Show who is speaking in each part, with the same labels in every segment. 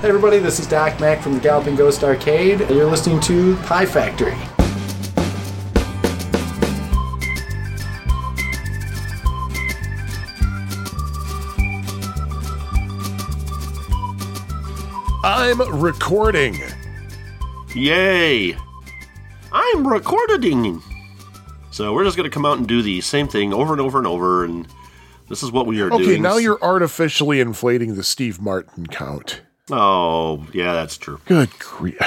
Speaker 1: Hey everybody, this is Doc Mac from the Galloping Ghost Arcade. You're listening to Pie Factory.
Speaker 2: I'm recording.
Speaker 3: Yay! I'm recording. So we're just going to come out and do the same thing over and over and over, and this is what we are
Speaker 2: Okay,
Speaker 3: doing.
Speaker 2: Okay, now you're artificially inflating the Steve Martin count.
Speaker 3: Oh, yeah, that's true.
Speaker 2: Good grief.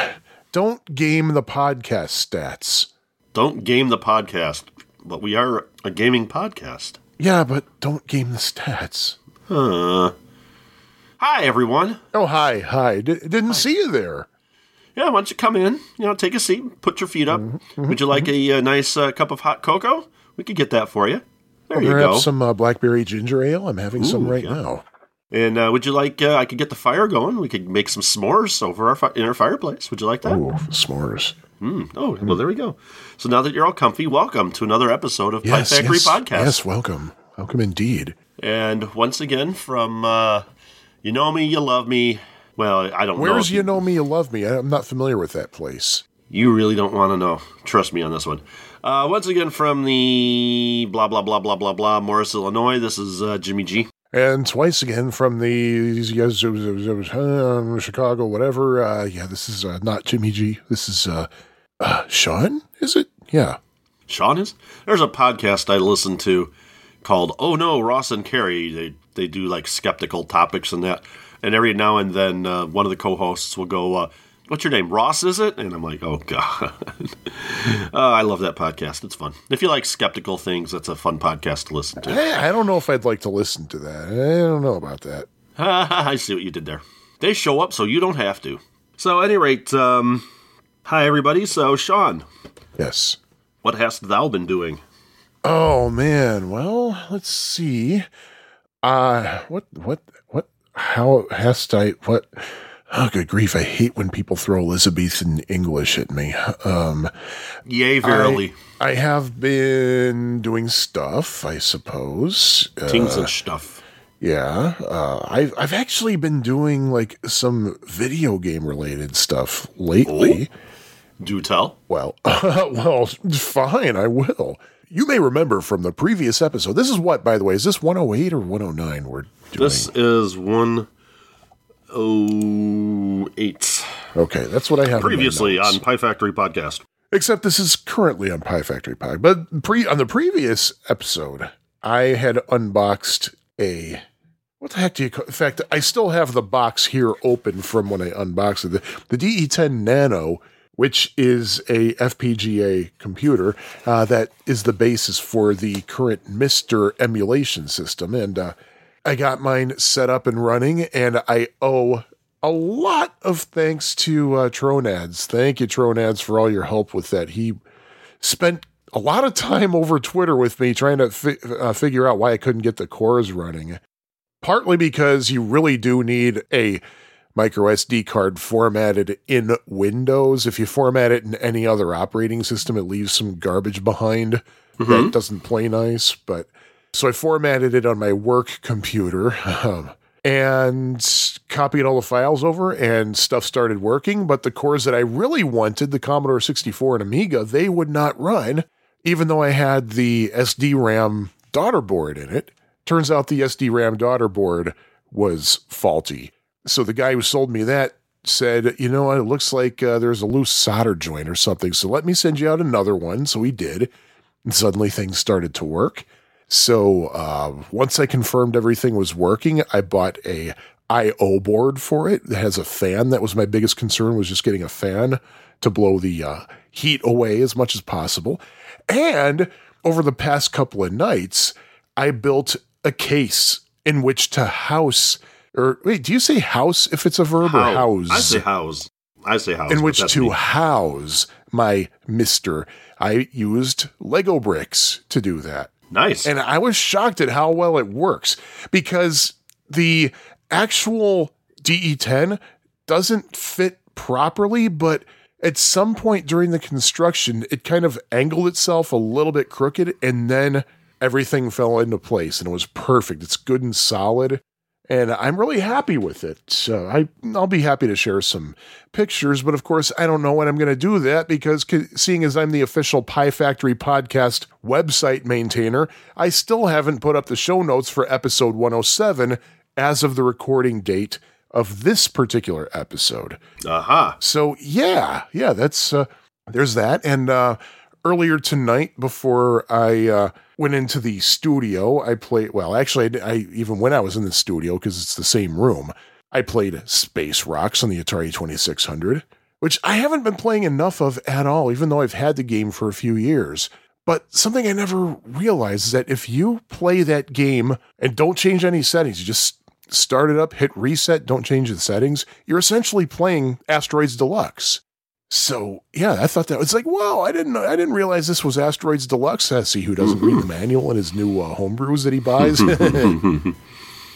Speaker 2: Don't game the podcast stats.
Speaker 3: Don't game the podcast, but we are a gaming podcast.
Speaker 2: Yeah, but don't game the stats.
Speaker 3: Huh. Hi, everyone.
Speaker 2: Oh, hi, hi. D- didn't see you there.
Speaker 3: Yeah, why don't you come in? You know, take a seat, put your feet up. Would you like a, uh nice uh, cup of hot cocoa? We could get that for you. There you go.
Speaker 2: some uh, blackberry ginger ale. I'm having some right
Speaker 3: yeah.
Speaker 2: now.
Speaker 3: And uh, would you like? Uh, I could get the fire going. We could make some s'mores over our fi- in our fireplace. Would you like that?
Speaker 2: Oh, s'mores.
Speaker 3: Oh, well, there we go. So now that you're all comfy, welcome to another episode of
Speaker 2: Yes,
Speaker 3: Pie Factory
Speaker 2: yes,
Speaker 3: Podcast.
Speaker 2: yes. Welcome, welcome indeed.
Speaker 3: And once again, from uh, you know me, you love me. Well, I don't know.
Speaker 2: Where's
Speaker 3: if
Speaker 2: you know me, you love me? I'm not familiar with that place.
Speaker 3: You really don't want to know. Trust me on this one. Uh, once again, from the blah blah blah blah blah blah Morris, Illinois. This is uh, Jimmy G.
Speaker 2: And twice again from the uh, Chicago, whatever. Uh, yeah, this is uh, not Jimmy G. This is uh, uh, Sean. Is it? Yeah.
Speaker 3: Sean is. There's a podcast I listen to called "Oh No, Ross and Carrie." They they do like skeptical topics and that. And every now and then, uh, one of the co-hosts will go, uh, "What's your name? Ross, is it?" And I'm like, "Oh God." uh, I love that podcast. It's fun. If you like skeptical things, that's a fun podcast to listen to.
Speaker 2: Hey, I don't know if I'd like to listen to that. I don't know about that.
Speaker 3: I see what you did there. They show up so you don't have to. So, at any rate, um, hi everybody. So, Sean,
Speaker 2: Yes.
Speaker 3: what hast thou been doing?
Speaker 2: Oh man. Well, let's see. Uh what what what how hast I what oh good grief, I hate when people throw Elizabethan English at me. Um
Speaker 3: Yay, verily,
Speaker 2: I have been doing stuff, I suppose. Uh,
Speaker 3: things and stuff.
Speaker 2: Yeah, uh, I've I've actually been doing like some video game related stuff lately.
Speaker 3: Do tell.
Speaker 2: Well, well, fine, I will. You may remember from the previous episode. This is what, by the way, is this 108 or 109 we're doing?
Speaker 3: This is one oh eight.
Speaker 2: okay, that's what I have.
Speaker 3: Previously on Pie Factory Podcast.
Speaker 2: Except this is currently on Pie Factory Pie. But pre on the previous episode, I had unboxed a what the heck do you call In fact, I still have the box here open from when I unboxed it. The, the DE10 Nano, which is a FPGA computer uh, that is the basis for the current Mister emulation system. And uh, I got mine set up and running, and I owe a lot of thanks to uh, Tronads. Thank you, Tronads, for all your help with that. He spent a lot of time over Twitter with me trying to fi- uh, figure out why I couldn't get the cores running. Partly because you really do need a micro SD card formatted in Windows. If you format it in any other operating system, it leaves some garbage behind that doesn't play nice. But so I formatted it on my work computer. Um, and copied all the files over and stuff started working. But the cores that i really wanted the commodore 64 and amiga they would not run even though i had the sd ram daughter board in it. Turns out the sd ram daughter board was faulty. So the guy who sold me that said you know what? It looks like uh, there's a loose solder joint or something so let me send you out another one. So he did. And suddenly things started to work so uh, once I confirmed everything was working, I bought a I/O board for it that has a fan. That was my biggest concern was just getting a fan to blow the uh, heat away as much as possible. And over the past couple of nights, I built a case in which to house. Or wait, do you say house if it's a verb or house?
Speaker 3: I say house. I say house.
Speaker 2: in which to
Speaker 3: me.
Speaker 2: house my Mister. I used Lego bricks to do that.
Speaker 3: Nice.
Speaker 2: And I was shocked at how well it works because the actual DE10 doesn't fit properly, but at some point during the construction, it kind of angled itself a little bit crooked and then everything fell into place and it was perfect. It's good and solid. And I'm really happy with it. So I, I'll be happy to share some pictures, but of course, I don't know when I'm going to do that because seeing as I'm the official Pie Factory podcast website maintainer, I still haven't put up the show notes for episode 107 as of the recording date of this particular episode.
Speaker 3: Aha. Uh-huh.
Speaker 2: So yeah, yeah, that's uh, there's that. And uh, earlier tonight, before I uh, went into the studio, I played. Well, actually, I, I even when I was in the studio because it's the same room, I played Space Rocks on the Atari Twenty Six Hundred, which I haven't been playing enough of at all, even though I've had the game for a few years. But something I never realized is that if you play that game and don't change any settings, you just start it up, hit reset, don't change the settings, you're essentially playing Asteroids Deluxe. So yeah, I thought that was like, wow, I didn't know, I didn't realize this was Asteroids Deluxe. I see who doesn't read the manual in his new uh, homebrews that he buys.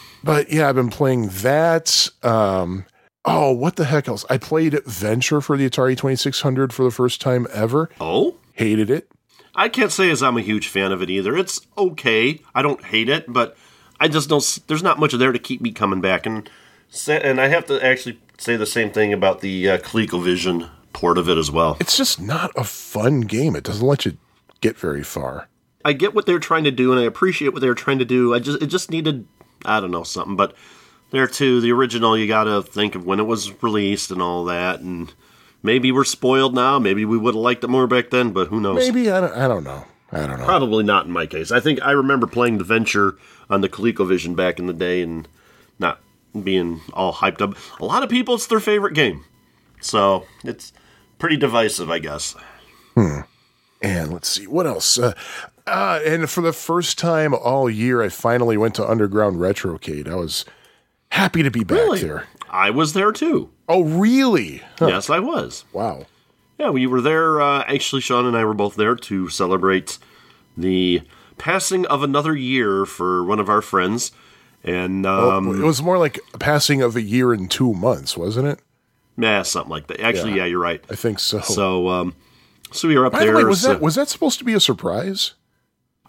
Speaker 2: but yeah, I've been playing that. Um, oh, what the heck else? I played Venture for the Atari 2600 for the first time ever.
Speaker 3: Oh?
Speaker 2: Hated it.
Speaker 3: I can't say as I'm a huge fan of it either. It's okay. I don't hate it, but I just don't. There's not much there to keep me coming back, and and I have to actually say the same thing about the uh, ColecoVision port of it as well.
Speaker 2: It's just not a fun game. It doesn't let you get very far.
Speaker 3: I get what they're trying to do, and I appreciate what they're trying to do. I just it just needed I don't know something, but there too the original you got to think of when it was released and all that, and maybe we're spoiled now. Maybe we would have liked it more back then, but who knows?
Speaker 2: Maybe I don't, I don't know. I don't know.
Speaker 3: Probably not in my case. I think I remember playing the Venture on the ColecoVision back in the day and not being all hyped up. A lot of people, it's their favorite game, so it's pretty divisive, I guess.
Speaker 2: And let's see what else. Uh, uh, and for the first time all year, I finally went to Underground Retrocade. I was happy to be back
Speaker 3: Really?
Speaker 2: there.
Speaker 3: I was there too.
Speaker 2: Oh, really? Huh.
Speaker 3: Yes, I was.
Speaker 2: Wow.
Speaker 3: Yeah, we were there. Uh, actually, Sean and I were both there to celebrate the passing of another year for one of our friends. And um,
Speaker 2: it was more like passing of a year in two months, wasn't it?
Speaker 3: Yeah, something like that. Actually,
Speaker 2: Yeah.
Speaker 3: yeah, you're right.
Speaker 2: I think so.
Speaker 3: So, um, so we were up
Speaker 2: By
Speaker 3: there.
Speaker 2: the way, was
Speaker 3: so-
Speaker 2: that was that supposed to be a surprise?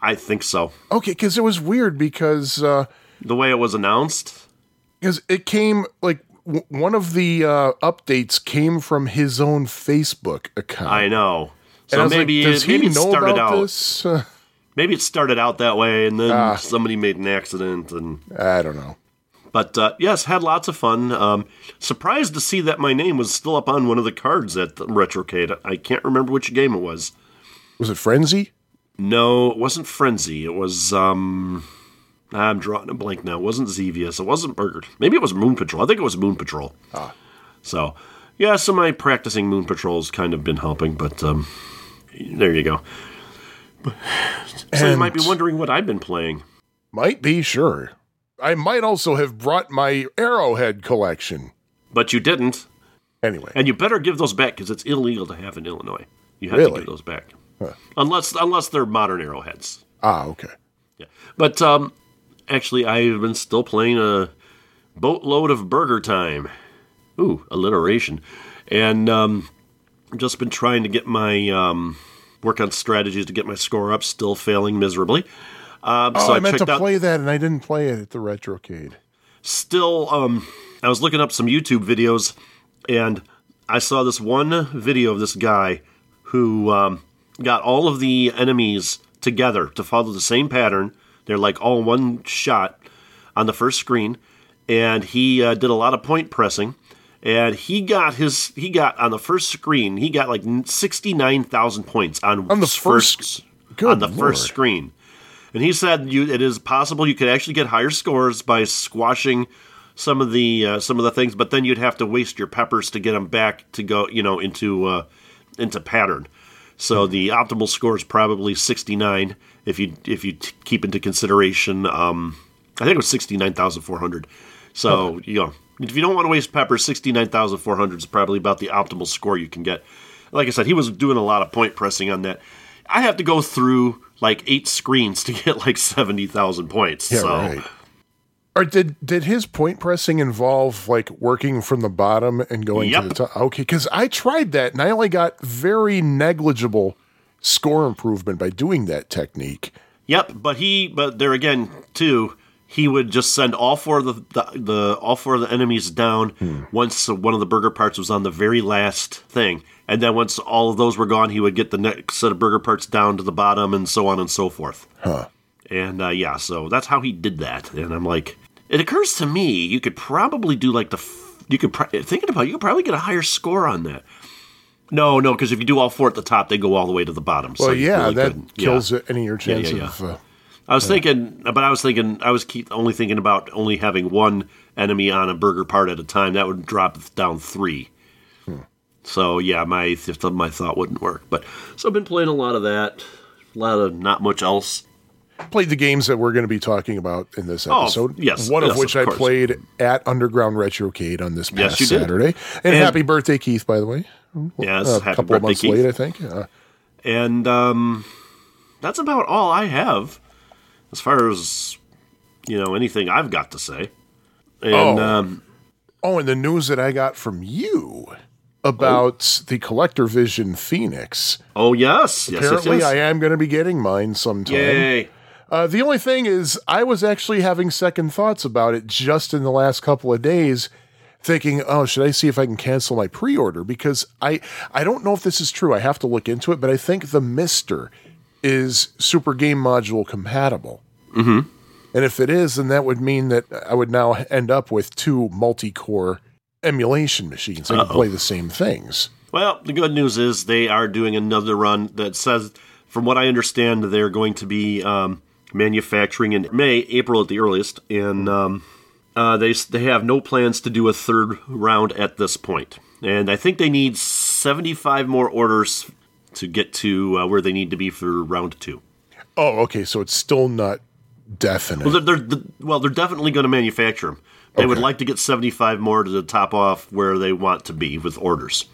Speaker 3: I think so.
Speaker 2: Okay, because it was weird because uh,
Speaker 3: The way it was announced.
Speaker 2: because it came like w- one of the uh, updates came from his own Facebook account.
Speaker 3: I know.
Speaker 2: And
Speaker 3: So
Speaker 2: was
Speaker 3: maybe
Speaker 2: like,
Speaker 3: it, maybe
Speaker 2: he
Speaker 3: it
Speaker 2: know
Speaker 3: started out.
Speaker 2: this? Uh,
Speaker 3: Maybe it started out that way, and then
Speaker 2: Ah.
Speaker 3: somebody made an accident. And
Speaker 2: I don't know.
Speaker 3: But uh, yes, had lots of fun. Um, surprised to see that my name was still up on one of the cards at the Retrocade. I can't remember which game it was.
Speaker 2: Was it Frenzy?
Speaker 3: No, it wasn't Frenzy. It was um. I'm drawing a blank now. It wasn't Xevious. It wasn't Burger. Maybe it was Moon Patrol. I think it was Moon Patrol. Ah. So, yeah, so my practicing Moon Patrol's kind of been helping, but um, there you go. So you might be wondering what I've been playing.
Speaker 2: Might be, sure. I might also have brought my Arrowhead collection.
Speaker 3: But you didn't,
Speaker 2: Anyway,
Speaker 3: and you better give those back because it's illegal to have in Illinois. You have to
Speaker 2: Really?
Speaker 3: give those back, unless unless they're modern arrowheads.
Speaker 2: ah, okay.
Speaker 3: Yeah, but um, actually, I've been still playing a boatload of Burger Time. Ooh, alliteration, and um, just been trying to get my um, work on strategies to get my score up. Still failing miserably. Um,
Speaker 2: Oh,
Speaker 3: so
Speaker 2: I, meant to
Speaker 3: out.
Speaker 2: play that, and I didn't play it at the Retrocade.
Speaker 3: still um I was looking up some YouTube videos and I saw this one video of this guy who um, got all of the enemies together to follow the same pattern. They're like all one shot on the first screen, and he uh, did a lot of point pressing. And he got his he got on the first screen he got like sixty nine thousand points on
Speaker 2: On the first- Good
Speaker 3: on the first screen. And he said you, it is possible you could actually get higher scores by squashing some of the uh, some of the things, but then you'd have to waste your peppers to get them back to go, you know, into uh, into pattern. So the optimal score is probably 69 if you if you t- keep into consideration. Um, I think it was 69,400. So you know, if you don't want to waste peppers, 69,400 is probably about the optimal score you can get. Like I said, he was doing a lot of point pressing on that. I have to go through like eight screens to get like 70,000 points.
Speaker 2: Yeah,
Speaker 3: so
Speaker 2: right. Or did did his point pressing involve like working from the bottom and going to the top? Okay, because I tried that and I only got very negligible score improvement by doing that technique.
Speaker 3: Yep, but he, but there again, too, he would just send all four of the, the, the all four of the enemies down hmm. once one of the burger parts was on the very last thing, and then once all of those were gone, he would get the next set of burger parts down to the bottom, and so on and so forth.
Speaker 2: Huh.
Speaker 3: And uh, yeah, so that's how he did that. And I'm like, it occurs to me you could probably do like the f- you could pr- thinking about it, you could probably get a higher score on that. No, no, because if you do all four at the top, they go all the way to the bottom.
Speaker 2: Well,
Speaker 3: you
Speaker 2: yeah,
Speaker 3: really
Speaker 2: that
Speaker 3: couldn't. Yeah.
Speaker 2: kills any of your
Speaker 3: Yeah,
Speaker 2: chance
Speaker 3: yeah, yeah.
Speaker 2: of. Uh,
Speaker 3: I was thinking, but I was thinking, I was keep only thinking about only having one enemy on a burger part at a time. That would drop down three. So yeah, my my thought wouldn't work. But so I've been playing a lot of that, a lot of not much else.
Speaker 2: played the games that we're going to be talking about in this
Speaker 3: Oh,
Speaker 2: episode.
Speaker 3: yes,
Speaker 2: One of which
Speaker 3: of
Speaker 2: I played at Underground Retrocade on this
Speaker 3: Yes,
Speaker 2: past
Speaker 3: did.
Speaker 2: Saturday. And,
Speaker 3: And-
Speaker 2: happy birthday, Keith, by the way.
Speaker 3: Yes,
Speaker 2: a couple of months
Speaker 3: Keith.
Speaker 2: late, I think. Uh,
Speaker 3: And um, that's about all I have as far as you know anything I've got to say. And
Speaker 2: Oh.
Speaker 3: um,
Speaker 2: oh, and the news that I got from you about the CollectorVision Phoenix.
Speaker 3: oh yes, yes, yes,
Speaker 2: Apparently,
Speaker 3: yes.
Speaker 2: I am going to be getting mine sometime.
Speaker 3: Yay!
Speaker 2: Uh, the only thing is, I was actually having second thoughts about it just in the last couple of days, thinking, "Oh, should I see if I can cancel my pre-order?" Because I I don't know if this is true. I have to look into it, but I think the Mister is Super Game Module compatible. Mm-hmm. And if it is, then that would mean that I would now end up with two multi-core emulation machines. I can play the same things.
Speaker 3: Well, the good news is they are doing another run that says, from what I understand, they're going to be um, manufacturing in May, April at the earliest, and um, uh, they they have no plans to do a third round at this point. And I think they need seventy five more orders to get to uh, where they need to be for round two.
Speaker 2: Oh, okay. So it's still not definite.
Speaker 3: Well, they're, they're well, they're definitely going to manufacture them. They would like to get seventy five more to top off where they want to be with orders.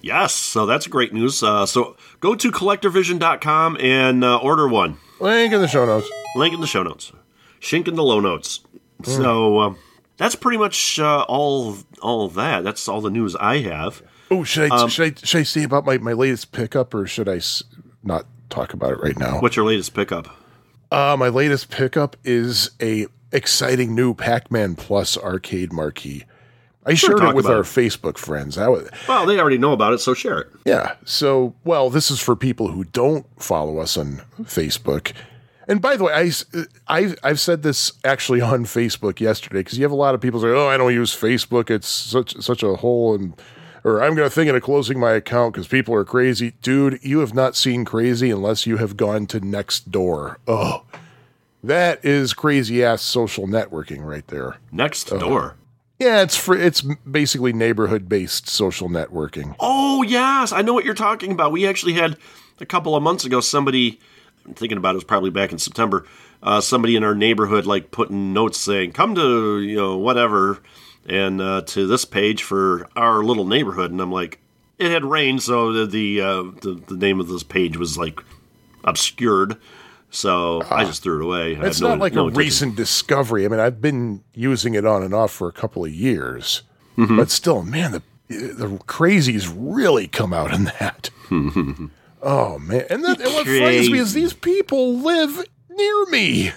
Speaker 3: Yes, so that's great news. Uh, so go to collectorvision.com and uh, order one.
Speaker 2: Link in the show notes.
Speaker 3: Link in the show notes. Shink in the low notes. So um, that's pretty much uh, all all of that. That's all the news I have.
Speaker 2: Oh, should I
Speaker 3: Um,
Speaker 2: should I should I say about my, my latest pickup or should I s- not talk about it right now?
Speaker 3: What's your latest pickup?
Speaker 2: Uh, my latest pickup is a exciting new Pac-Man Plus arcade marquee. I shared
Speaker 3: talk
Speaker 2: it with our
Speaker 3: it.
Speaker 2: Facebook friends. That was,
Speaker 3: Well, they already know about it, so share it.
Speaker 2: yeah. So, well, this is for people who don't follow us on Facebook. And by the way, I, I, I've said this actually on Facebook yesterday because you have a lot of people say, "Oh, I don't use Facebook. It's such such a hole," and or I'm going to think of closing my account because people are crazy. Dude, you have not seen crazy unless you have gone to next door. Oh, that is crazy ass social networking right there.
Speaker 3: Next
Speaker 2: Uh-huh.
Speaker 3: door.
Speaker 2: Yeah, it's for it's basically neighborhood based social networking.
Speaker 3: Oh, yes. I know what you're talking about. We actually had a couple of months ago somebody, I'm thinking about it, it was probably back in September, uh, somebody in our neighborhood like putting notes saying, come to, you know, whatever, and uh, to this page for our little neighborhood. And I'm like, it had rained, so the the, uh, the, the name of this page was like obscured. So I just threw it away.
Speaker 2: Ah. It's
Speaker 3: had no-
Speaker 2: not like
Speaker 3: no
Speaker 2: a recent discovery. I mean, I've been using it on and off for a couple of years,
Speaker 3: Mm-hmm.
Speaker 2: but still, man, the the crazies really come out in that. oh man, and, that, and what frightens me is these people live near me.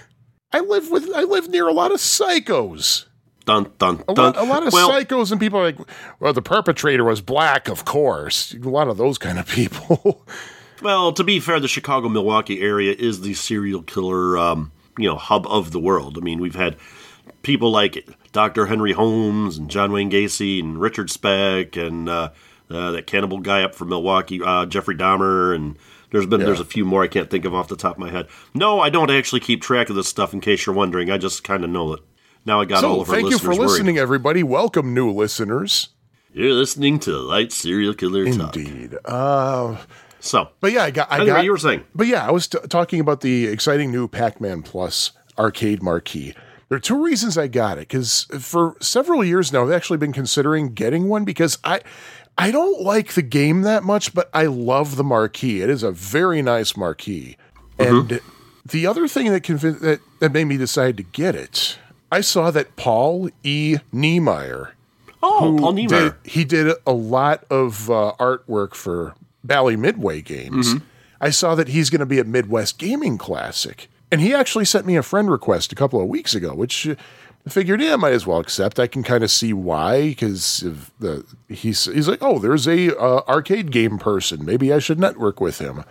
Speaker 2: I live with I live near a lot of psychos.
Speaker 3: Dun, dun,
Speaker 2: A
Speaker 3: dun.
Speaker 2: lot, a lot of
Speaker 3: well,
Speaker 2: psychos, and people are like, well, the perpetrator was black, of course. A lot of those kind of people.
Speaker 3: Well, to be fair, the Chicago Milwaukee area is the serial killer, um, you know, hub of the world. I mean, we've had people like Dr. Henry Holmes and John Wayne Gacy and Richard Speck and uh, uh, that cannibal guy up from Milwaukee, uh, Jeffrey Dahmer, and there's been there's a few more I can't think of off the top of my head. No, I don't actually keep track of this stuff. In case you're wondering, I just kind of know it. Now I got all of our
Speaker 2: thank you for listening,
Speaker 3: worried.
Speaker 2: everybody. Welcome, new listeners.
Speaker 3: You're listening to Light Serial Killer Talk.
Speaker 2: Indeed.
Speaker 3: So,
Speaker 2: But yeah, I got. I
Speaker 3: Anyway,
Speaker 2: got.
Speaker 3: you were saying.
Speaker 2: But yeah, I was t- talking about the exciting new Pac-Man Plus arcade marquee. There are two reasons I got it because for several years now, I've actually been considering getting one because I. I don't like the game that much, but I love the marquee. It is a very nice marquee. And the other thing that, convinced, that that made me decide to get it, I saw that Paul E. Niemeyer
Speaker 3: oh, Paul
Speaker 2: did,
Speaker 3: Niemeyer.
Speaker 2: he did a lot of uh, artwork for Bally Midway games.
Speaker 3: Mm-hmm.
Speaker 2: I saw that he's going to be at Midwest Gaming Classic. And he actually sent me a friend request a couple of weeks ago, which uh, I figured, yeah, I might as well accept. I can kind of see why, because the he's he's like, oh, there's a uh, arcade game person. Maybe I should network with him.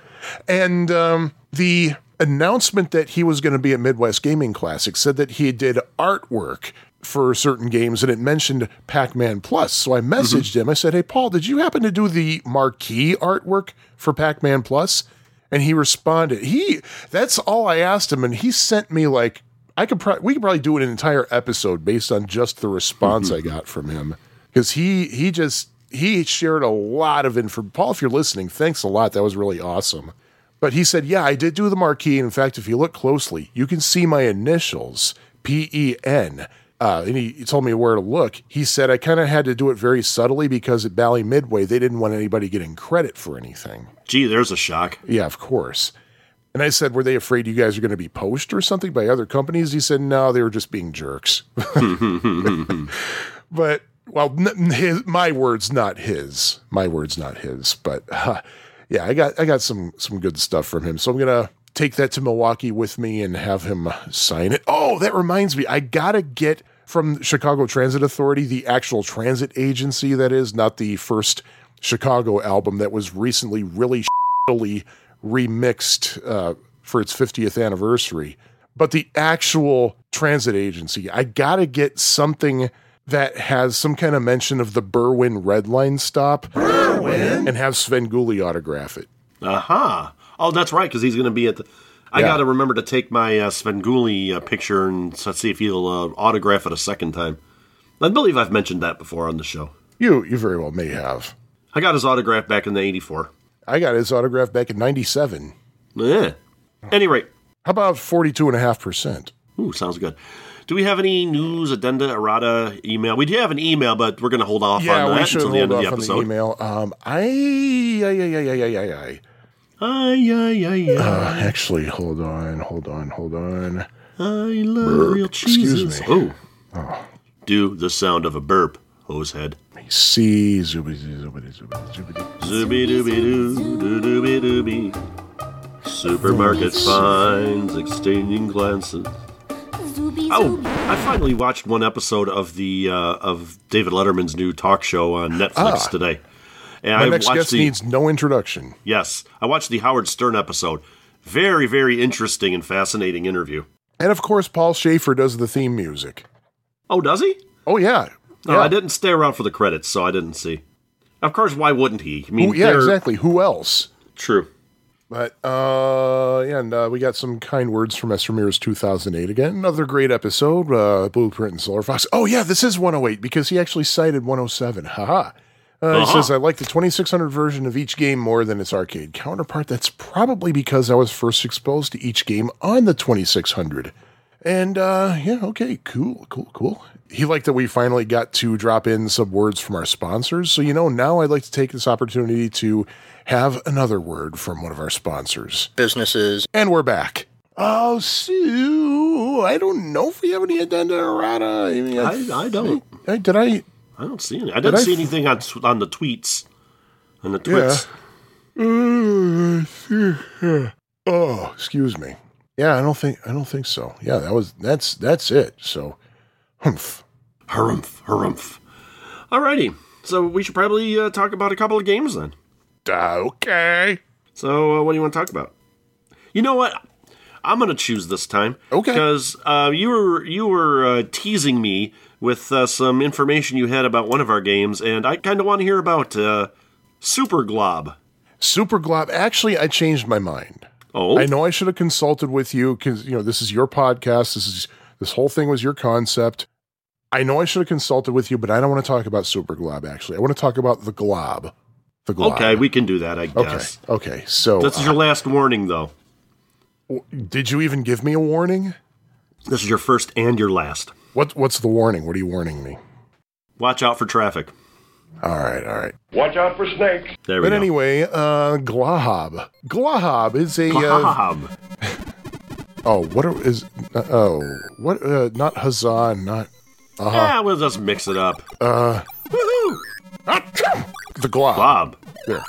Speaker 2: And um, the announcement that he was going to be at Midwest Gaming Classic said that he did artwork for certain games and it mentioned Pac-Man Plus. So I messaged mm-hmm. him. I said, "Hey Paul, did you happen to do the marquee artwork for Pac-Man Plus?" And he responded. He that's all I asked him and he sent me like I could pro- we could probably do an entire episode based on just the response I mm-hmm. got from him cuz he he just he shared a lot of info. Paul, if you're listening, thanks a lot. That was really awesome. But he said, Yeah, I did do the marquee. And In fact, if you look closely, you can see my initials, P E N. Uh, and he, he told me where to look. He said I kind of had to do it very subtly because at Bally Midway, they didn't want anybody getting credit for anything.
Speaker 3: Gee, there's a shock.
Speaker 2: Yeah, of course. And I said, Were they afraid you guys are going to be poached or something by other companies? He said, No, they were just being jerks. but, well, n- his, my words, not his. My words, not his. But, uh, yeah, I got I got some some good stuff from him. So I'm gonna take that to Milwaukee with me and have him sign it. Oh, that reminds me, I gotta get from Chicago Transit Authority the actual transit agency that is, not the first Chicago album that was recently really shittily remixed uh, for its 50th anniversary. But the actual transit agency, I gotta get something that has some kind of mention of the Berwyn Red Line stop Berwyn? and have Svengoolie autograph it.
Speaker 3: Aha. Oh, that's right, because he's going to be at the. I
Speaker 2: Yeah.
Speaker 3: got to remember to take my uh, Svengoolie uh, picture and see if he'll uh, autograph it a second time. I believe I've mentioned that before on the show.
Speaker 2: You you very well may have.
Speaker 3: I got his autograph back in the 84.
Speaker 2: I got his autograph back in 97.
Speaker 3: Yeah. Any rate,
Speaker 2: How about 42.5%?
Speaker 3: ooh, sounds good. Do we have any news, addenda, errata, email? We do have an email, but we're going to hold off
Speaker 2: Yeah,
Speaker 3: on that until the
Speaker 2: hold
Speaker 3: end of
Speaker 2: off
Speaker 3: the
Speaker 2: on the email. Um, I, I, I, I, I, I, I,
Speaker 3: Ay, ay, ay, ay.
Speaker 2: uh, actually, hold on, hold on, hold on.
Speaker 3: I love real
Speaker 2: cheese.
Speaker 3: Excuse
Speaker 2: me.
Speaker 3: Oh. Do the sound of a burp, hosehead.
Speaker 2: Let see. Zoobity, zoobity, zoobity, zoobity.
Speaker 3: Zooby dooby doo, doo dooby dooby. Supermarket finds, exchanging glances. Oh, I finally watched one episode of the uh, of David Letterman's new talk show on Netflix today. And
Speaker 2: My
Speaker 3: I
Speaker 2: next guest
Speaker 3: the
Speaker 2: needs no introduction.
Speaker 3: yes, I watched the Howard Stern episode. Very, very interesting and fascinating interview.
Speaker 2: And of course, Paul Shaffer does the theme music.
Speaker 3: Oh, does he?
Speaker 2: Oh, yeah.
Speaker 3: No,
Speaker 2: yeah.
Speaker 3: I didn't stay around for the credits, so I didn't see. Of course, why wouldn't he? I mean,
Speaker 2: Who- yeah, exactly. Who else?
Speaker 3: True.
Speaker 2: But uh, yeah, and uh, we got some kind words from S. Ramirez 2008 again. Another great episode. Uh, Blueprint and Solar Fox. Oh yeah, this is 108 because he actually cited 107. Haha. Uh, He
Speaker 3: Uh-huh.
Speaker 2: says I like the 2600 version of each game more than its arcade counterpart. That's probably because I was first exposed to each game on the 2600. And uh, yeah, okay, cool, cool, cool. He liked that we finally got to drop in some words from our sponsors. So, you know, now I'd like to take this opportunity to have another word from one of our sponsors.
Speaker 4: businesses.
Speaker 2: And we're back. Oh, Sue, I don't know if we have any addenda errata. I, mean,
Speaker 3: I, I don't.
Speaker 2: I- did I?
Speaker 3: I don't see any. I didn't see anything on on the tweets. On the twits.
Speaker 2: Oh, excuse me. Yeah, I don't think I don't think so. Yeah, that was that's that's it. So, humph.
Speaker 3: Harumph, harumph. Alrighty. So we should probably uh, talk about a couple of games then.
Speaker 2: Okay.
Speaker 3: So uh, what do you want to talk about? You know what? I'm going to choose this time.
Speaker 2: Okay.
Speaker 3: Because uh, you were you were uh, teasing me with uh, some information you had about one of our games, and I kind of want to hear about uh, Super Glob.
Speaker 2: Super Glob. Actually, I changed my mind.
Speaker 3: Oh,
Speaker 2: I know I should have consulted with you because you know this is your podcast. This is this whole thing was your concept. I know I should have consulted with you, but I don't want to talk about Super Glob. Actually, I want to talk about the Glob. The Glob.
Speaker 3: Okay, we can do that, I guess.
Speaker 2: Okay. Okay. So,
Speaker 3: This is your last warning, though.
Speaker 2: uh, did you even give me a warning?
Speaker 3: This is your first and your last.
Speaker 2: What What's the warning? What are you warning me?
Speaker 3: Watch out for traffic.
Speaker 2: All right. All right.
Speaker 5: Watch out for snakes.
Speaker 3: There we
Speaker 2: But
Speaker 3: go.
Speaker 2: anyway, uh, Glob. Glob is a. Uh,
Speaker 3: Glob.
Speaker 2: oh, what are, is? Uh, oh, what? Uh, not huzzah. Not
Speaker 3: Yeah, we'll just mix it up.
Speaker 2: uh.
Speaker 3: Woohoo!
Speaker 2: The Glob.
Speaker 3: Glob.
Speaker 2: There.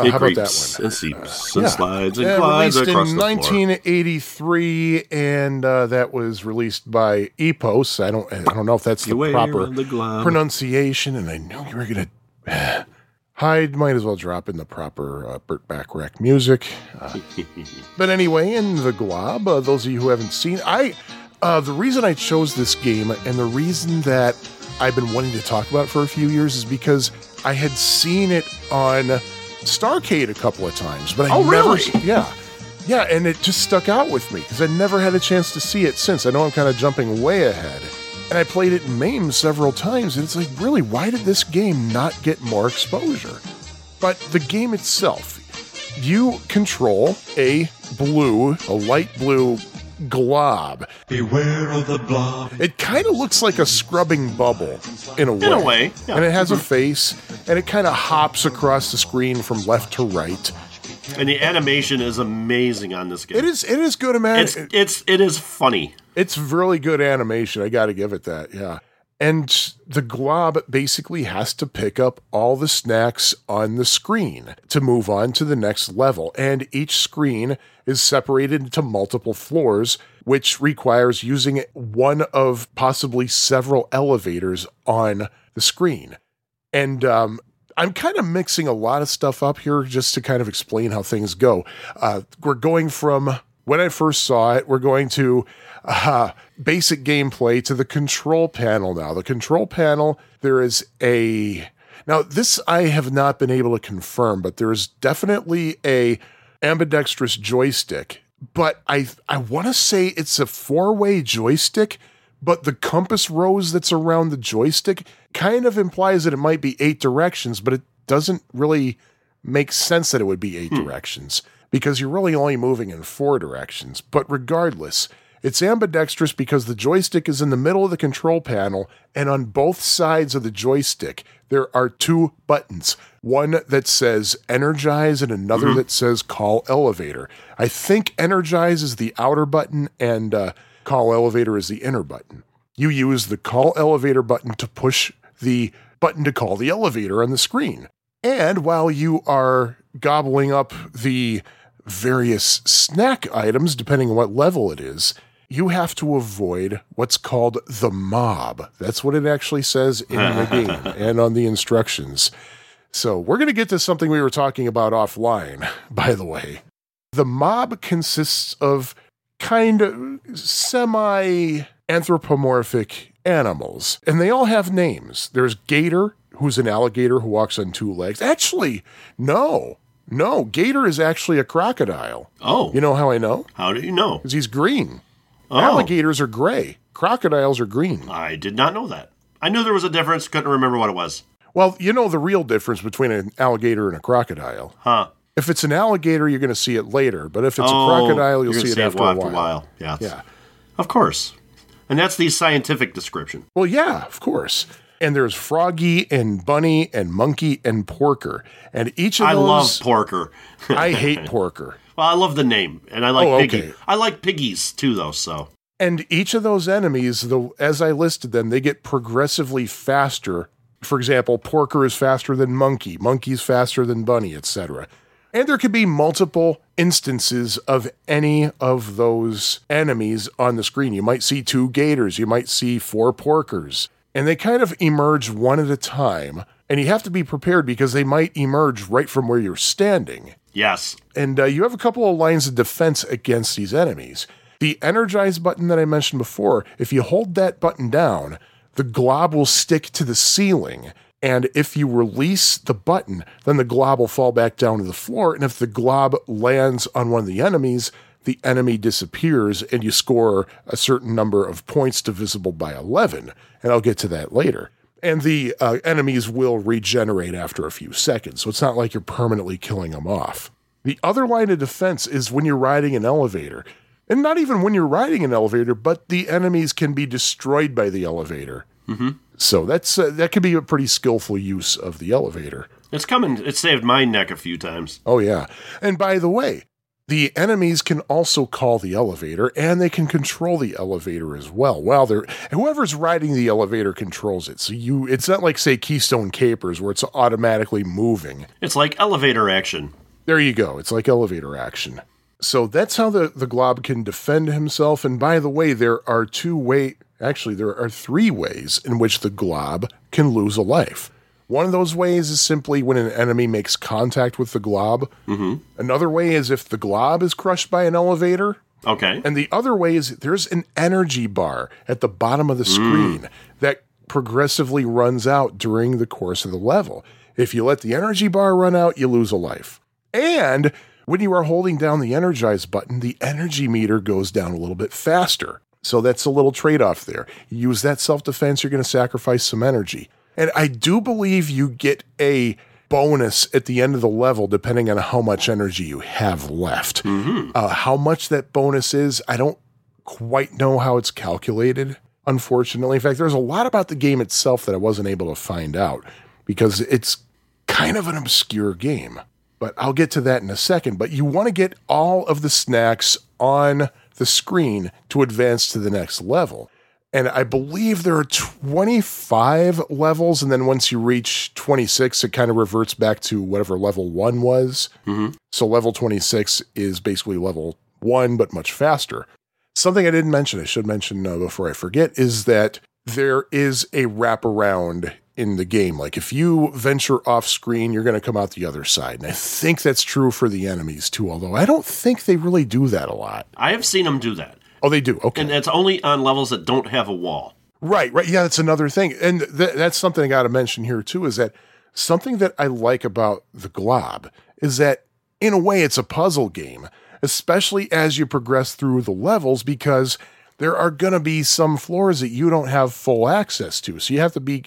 Speaker 2: Uh,
Speaker 3: it
Speaker 2: how about that
Speaker 3: creeps
Speaker 2: one?
Speaker 3: and seeps and
Speaker 2: Yeah.
Speaker 3: slides and
Speaker 2: Uh,
Speaker 3: glides
Speaker 2: released
Speaker 3: across
Speaker 2: in
Speaker 3: the floor.
Speaker 2: 1983, and uh, that was released by Epos. I don't, I don't know if that's the
Speaker 3: Beware
Speaker 2: proper
Speaker 3: the
Speaker 2: pronunciation, and I knew you were gonna. Hyde might as well drop in the proper uh, Burt Bacharach music. Uh, but anyway, in the Glob, uh, those of you who haven't seen, I uh, the reason I chose this game and the reason that I've been wanting to talk about it for a few years is because I had seen it on Starcade a couple of times, but I
Speaker 3: Oh,
Speaker 2: never,
Speaker 3: really?
Speaker 2: yeah, yeah, and it just stuck out with me because I never had a chance to see it since. I know I'm kind of jumping way ahead. And I played it in MAME several times, and it's like, really, why did this game not get more exposure? But the game itself, you control a blue, a light blue glob.
Speaker 4: Beware of the blob.
Speaker 2: It kind of looks like a scrubbing bubble in a way.
Speaker 3: In a way, yeah.
Speaker 2: And it has a face, and it kind of hops across the screen from left to right.
Speaker 3: And the animation is amazing on this game.
Speaker 2: It is it is good, man.
Speaker 3: It's it's it is funny.
Speaker 2: It's really good animation. I got to give it that. Yeah. And the glob basically has to pick up all the snacks on the screen to move on to the next level. And each screen is separated into multiple floors, which requires using one of possibly several elevators on the screen. And um, I'm kind of mixing a lot of stuff up here just to kind of explain how things go. Uh, we're going from when I first saw it, we're going to uh, basic gameplay to the control panel now. The control panel, there is a. Now, this I have not been able to confirm, but there is definitely a ambidextrous joystick. But I I want to say it's a four way joystick, but the compass rose that's around the joystick kind of implies that it might be eight directions, but it doesn't really make sense that it would be eight hmm. directions because you're really only moving in four directions. But regardless, it's ambidextrous because the joystick is in the middle of the control panel, and on both sides of the joystick, there are two buttons one that says energize and another that says call elevator. I think energize is the outer button, and uh, call elevator is the inner button. You use the call elevator button to push the button to call the elevator on the screen. And while you are gobbling up the various snack items, depending on what level it is, you have to avoid what's called the mob. That's what it actually says in the game and on the instructions. So we're going to get to something we were talking about offline, by the way. The mob consists of kind of semi anthropomorphic animals, and they all have names. There's Gator, who's an alligator who walks on two legs. Actually, no, no, Gator is actually a crocodile.
Speaker 3: Oh,
Speaker 2: You know how I know?
Speaker 3: how do you know?
Speaker 2: Because he's green.
Speaker 3: Oh.
Speaker 2: Alligators are gray, crocodiles are green.
Speaker 3: I did not know that. I knew there was a difference. Couldn't remember what it was.
Speaker 2: Well, you know the real difference between an alligator and a crocodile.
Speaker 3: Huh?
Speaker 2: If it's an alligator, you're going to see it later, but if it's
Speaker 3: oh,
Speaker 2: a crocodile, you'll oh,
Speaker 3: you're
Speaker 2: see it after, a
Speaker 3: after
Speaker 2: while.
Speaker 3: Yeah.
Speaker 2: Yeah.
Speaker 3: Of course. And that's the scientific description.
Speaker 2: Well, yeah, of course. And there's Froggy and Bunny and Monkey and Porker. And each of
Speaker 3: I
Speaker 2: those
Speaker 3: love Porker.
Speaker 2: I hate Porker.
Speaker 3: Well, I love the name, and I like
Speaker 2: Oh,
Speaker 3: Piggy.
Speaker 2: okay.
Speaker 3: I like piggies too, though. So
Speaker 2: And each of those enemies, though, as I listed them, they get progressively faster. For example, Porker is faster than Monkey, Monkey's faster than Bunny, etc. And there could be multiple instances of any of those enemies on the screen. You might see two gators, you might see four porkers, and they kind of emerge one at a time. And you have to be prepared because they might emerge right from where you're standing
Speaker 3: yes,
Speaker 2: and uh, you have a couple of lines of defense against these enemies. The energize button that I mentioned before, if you hold that button down, the glob will stick to the ceiling. And if you release the button, then the glob will fall back down to the floor. And if the glob lands on one of the enemies, the enemy disappears and you score a certain number of points divisible by 11. And I'll get to that later. And the uh, enemies will regenerate after a few seconds. So it's not like you're permanently killing them off. The other line of defense is when you're riding an elevator. And not even when you're riding an elevator, but the enemies can be destroyed by the elevator. Mm-hmm. So that's uh, that could be a pretty skillful use of the elevator.
Speaker 3: it's coming. It saved my neck a few times.
Speaker 2: Oh yeah. And by the way, the enemies can also call the elevator and they can control the elevator as well. Well, they're whoever's riding the elevator controls it. So you it's not like say Keystone Kapers where it's automatically moving.
Speaker 3: It's like elevator action.
Speaker 2: There you go. It's like elevator action. So that's how the, the glob can defend himself. And by the way, there are two way actually there are three ways in which the glob can lose a life. One of those ways is simply when an enemy makes contact with the glob. Mm-hmm. Another way is if the glob is crushed by an elevator.
Speaker 3: Okay.
Speaker 2: And the other way is there's an energy bar at the bottom of the screen that progressively runs out during the course of the level. If you let the energy bar run out, you lose a life. And when you are holding down the energize button, the energy meter goes down a little bit faster. So that's a little trade off there. You use that self defense, you're going to sacrifice some energy. And I do believe you get a bonus at the end of the level depending on how much energy you have left. Uh, how much that bonus is, I don't quite know how it's calculated, unfortunately. In fact, there's a lot about the game itself that I wasn't able to find out because it's kind of an obscure game. But I'll get to that in a second. But you want to get all of the snacks on the screen to advance to the next level. And I believe there are 25 levels. And then once you reach 26, it kind of reverts back to whatever level one was. So level 26 is basically level one, but much faster. Something I didn't mention, I should mention uh, before I forget, is that there is a wraparound in the game. Like if you venture off screen, you're going to come out the other side. And I think that's true for the enemies too, although I don't think they really do that a lot.
Speaker 3: I have seen them do that.
Speaker 2: Oh, they do. Okay.
Speaker 3: And it's only on levels that don't have a wall.
Speaker 2: Right, right. Yeah, that's another thing. And th- that's something I got to mention here too is that something that I like about the Glob is that in a way it's a puzzle game, especially as you progress through the levels because there are going to be some floors that you don't have full access to. So you have to be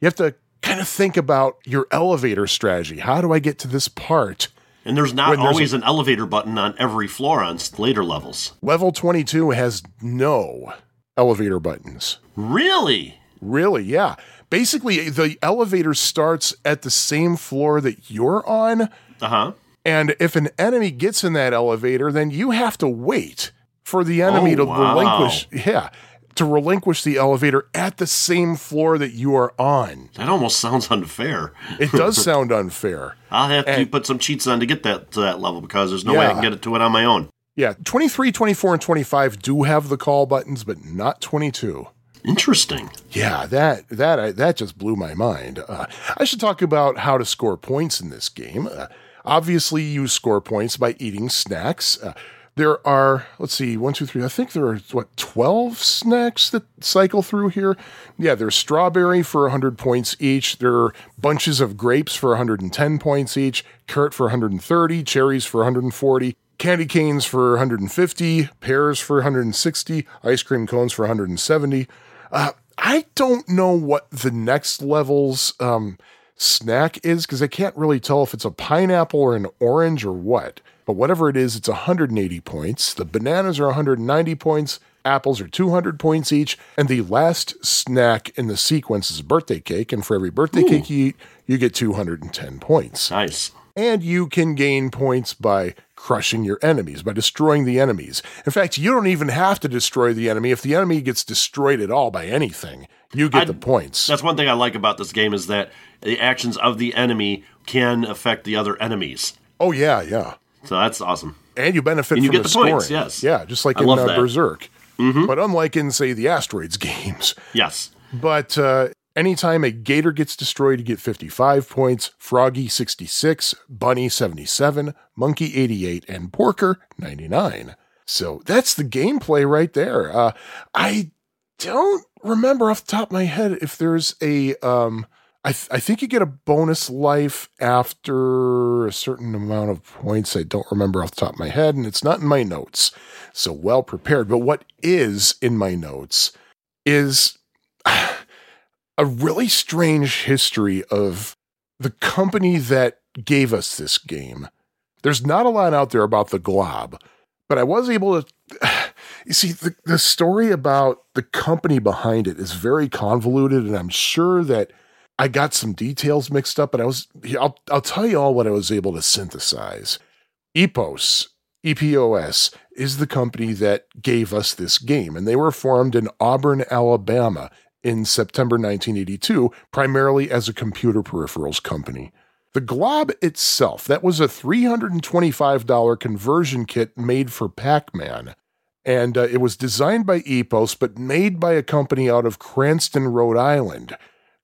Speaker 2: you have to kind of think about your elevator strategy. How do I get to this part?
Speaker 3: And there's not
Speaker 2: there's
Speaker 3: always an elevator button on every floor on later levels.
Speaker 2: Level 22 has no elevator buttons.
Speaker 3: Really?
Speaker 2: Really? Yeah. Basically, the elevator starts at the same floor that you're on.
Speaker 3: Uh huh.
Speaker 2: And if an enemy gets in that elevator, then you have to wait for the enemy
Speaker 3: Oh,
Speaker 2: to
Speaker 3: wow.
Speaker 2: relinquish. Yeah. To relinquish the elevator at the same floor that you are on.
Speaker 3: That almost sounds unfair.
Speaker 2: It does sound unfair.
Speaker 3: I'll have to put some cheats on to get that to that level because there's no way I can get it to it on my own.
Speaker 2: Yeah. 23, 24, and 25 do have the call buttons, but not 22.
Speaker 3: Interesting.
Speaker 2: Yeah, that that I, that just blew my mind. Uh, I should talk about how to score points in this game. Uh, obviously, you score points by eating snacks. Uh, there are, let's see, one, two, three. I think there are what twelve snacks that cycle through here. Yeah, there's strawberry for 100 points each. There are bunches of grapes for 110 points each. Carrot for 130. Cherries for 140. Candy canes for 150. Pears for 160. Ice cream cones for 170. Uh, I don't know what the next level's um, snack is because I can't really tell if it's a pineapple or an orange or what. But whatever it is, it's 180 points. The bananas are 190 points. Apples are 200 points each. And the last snack in the sequence is a birthday cake. And for every birthday cake you eat, you get 210 points.
Speaker 3: Nice.
Speaker 2: And you can gain points by crushing your enemies, by destroying the enemies. In fact, you don't even have to destroy the enemy. If the enemy gets destroyed at all by anything, you get the points.
Speaker 3: That's one thing I like about this game is that the actions of the enemy can affect the other enemies.
Speaker 2: Oh, yeah, yeah.
Speaker 3: So that's awesome.
Speaker 2: And you benefit
Speaker 3: And you
Speaker 2: from
Speaker 3: get
Speaker 2: the
Speaker 3: the
Speaker 2: scoring.
Speaker 3: points, yes.
Speaker 2: Yeah, just like
Speaker 3: I
Speaker 2: in uh,
Speaker 3: that. Mm-hmm.
Speaker 2: Berserk. But unlike in, say, the Asteroids games.
Speaker 3: Yes.
Speaker 2: But uh, anytime a gator gets destroyed, you get 55 points, Froggy 66, Bunny 77, Monkey 88, and Porker 99. So that's the gameplay right there. Uh, I don't remember off the top of my head if there's a. Um, I, th- I think you get a bonus life after a certain amount of points. I don't remember off the top of my head, and it's not in my notes. So well prepared. But what is in my notes is a really strange history of the company that gave us this game. There's not a lot out there about the Glob, but I was able to. You see, the, the story about the company behind it is very convoluted, and I'm sure that I got some details mixed up, but I was. I'll, I'll tell you all what I was able to synthesize. Epos EPOS is the company that gave us this game, and they were formed in Auburn, Alabama in September 1982, primarily as a computer peripherals company. The Glob itself, that was a $325 conversion kit made for Pac Man. And uh, it was designed by EPOS, but made by a company out of Cranston, Rhode Island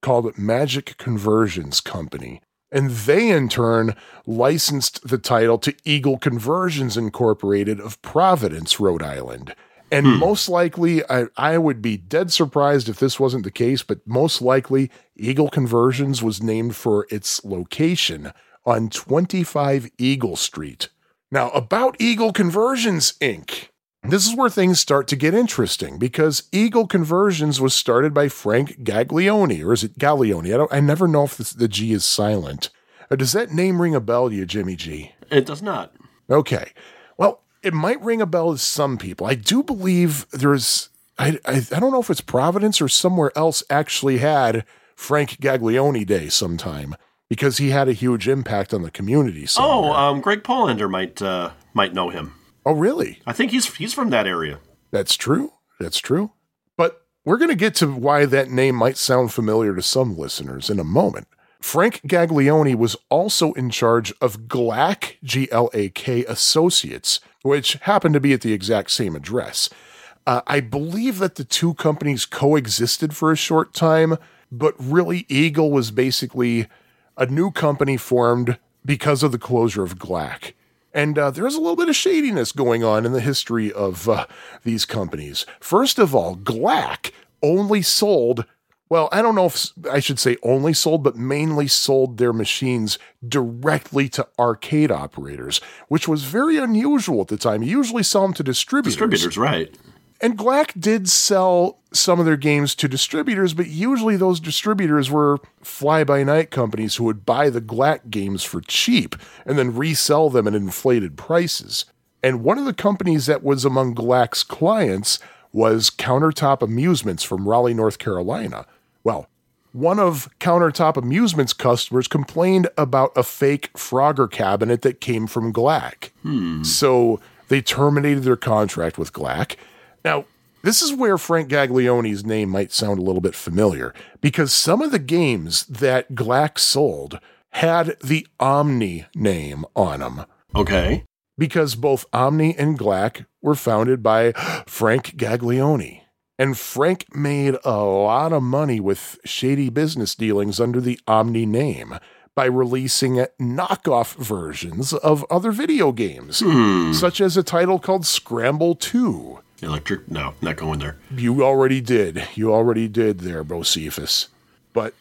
Speaker 2: called Magic Conversions Company. And they, in turn, licensed the title to Eagle Conversions Incorporated of Providence, Rhode Island. And
Speaker 3: Hmm.
Speaker 2: most likely, I, I would be dead surprised if this wasn't the case, but most likely, Eagle Conversions was named for its location on 25 Eagle Street. Now, about Eagle Conversions Inc. This is where things start to get interesting because Eagle Conversions was started by Frank Gaglione, or is it Gaglione? I don't. I never know if this, the G is silent. Uh, does that name ring a bell to you, Jimmy G?
Speaker 3: It does not.
Speaker 2: Okay. Well, it might ring a bell to some people. I do believe there's. I, I, I don't know if it's Providence or somewhere else actually had Frank Gaglione Day sometime because he had a huge impact on the community.
Speaker 3: Oh, um, Greg Polander might uh, might know him.
Speaker 2: Oh, really?
Speaker 3: I think he's he's from that area.
Speaker 2: That's true. That's true. But we're going to get to why that name might sound familiar to some listeners in a moment. Frank Gaglione was also in charge of GLAC, G L A K Associates, which happened to be at the exact same address. Uh, I believe that the two companies coexisted for a short time, but really, Eagle was basically a new company formed because of the closure of GLAC. And uh, there's a little bit of shadiness going on in the history of uh, these companies. First of all, GLAC only sold, well, I don't know if I should say only sold, but mainly sold their machines directly to arcade operators, which was very unusual at the time. You usually sell them to distributors.
Speaker 3: Distributors, right?
Speaker 2: And GLAC did sell some of their games to distributors, but usually those distributors were fly by night companies who would buy the GLAC games for cheap and then resell them at inflated prices. And one of the companies that was among GLAC's clients was Countertop Amusements from Raleigh, North Carolina. Well, one of Countertop Amusements customers complained about a fake Frogger cabinet that came from GLAC. Hmm. So they terminated their contract with GLAC. Now, this is where Frank Gaglione's name might sound a little bit familiar because some of the games that Glax sold had the Omni name on them
Speaker 3: Okay.
Speaker 2: because both Omni and GLAC were founded by Frank Gaglione. And Frank made a lot of money with shady business dealings under the Omni name by releasing knockoff versions of other video games, hmm. such as a title called Scramble 2.
Speaker 3: Electric? No, not going there.
Speaker 2: You already did. You already did there, Bocephus. But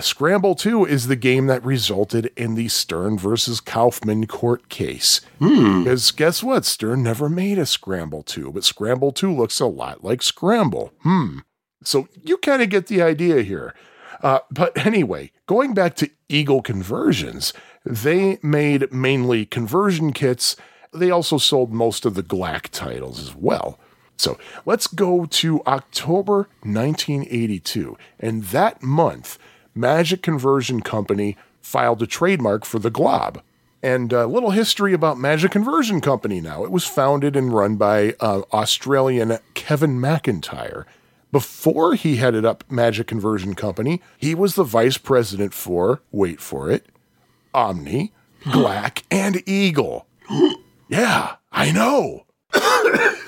Speaker 2: Scramble 2 is the game that resulted in the Stern versus Kaufman court case. Because guess what? Stern never made a Scramble 2, but Scramble 2 looks a lot like Scramble. Hmm. So you kind of get the idea here. Uh, but anyway, going back to Eagle Conversions, they made mainly conversion kits. They also sold most of the GLAC titles as well. So let's go to October 1982. And that month, Magic Conversion Company filed a trademark for the Glob. And a little history about Magic Conversion Company now. It was founded and run by uh, Australian Kevin McIntyre. Before he headed up Magic Conversion Company, he was the vice president for, wait for it, Omni, GLAC, and Eagle. yeah, I know.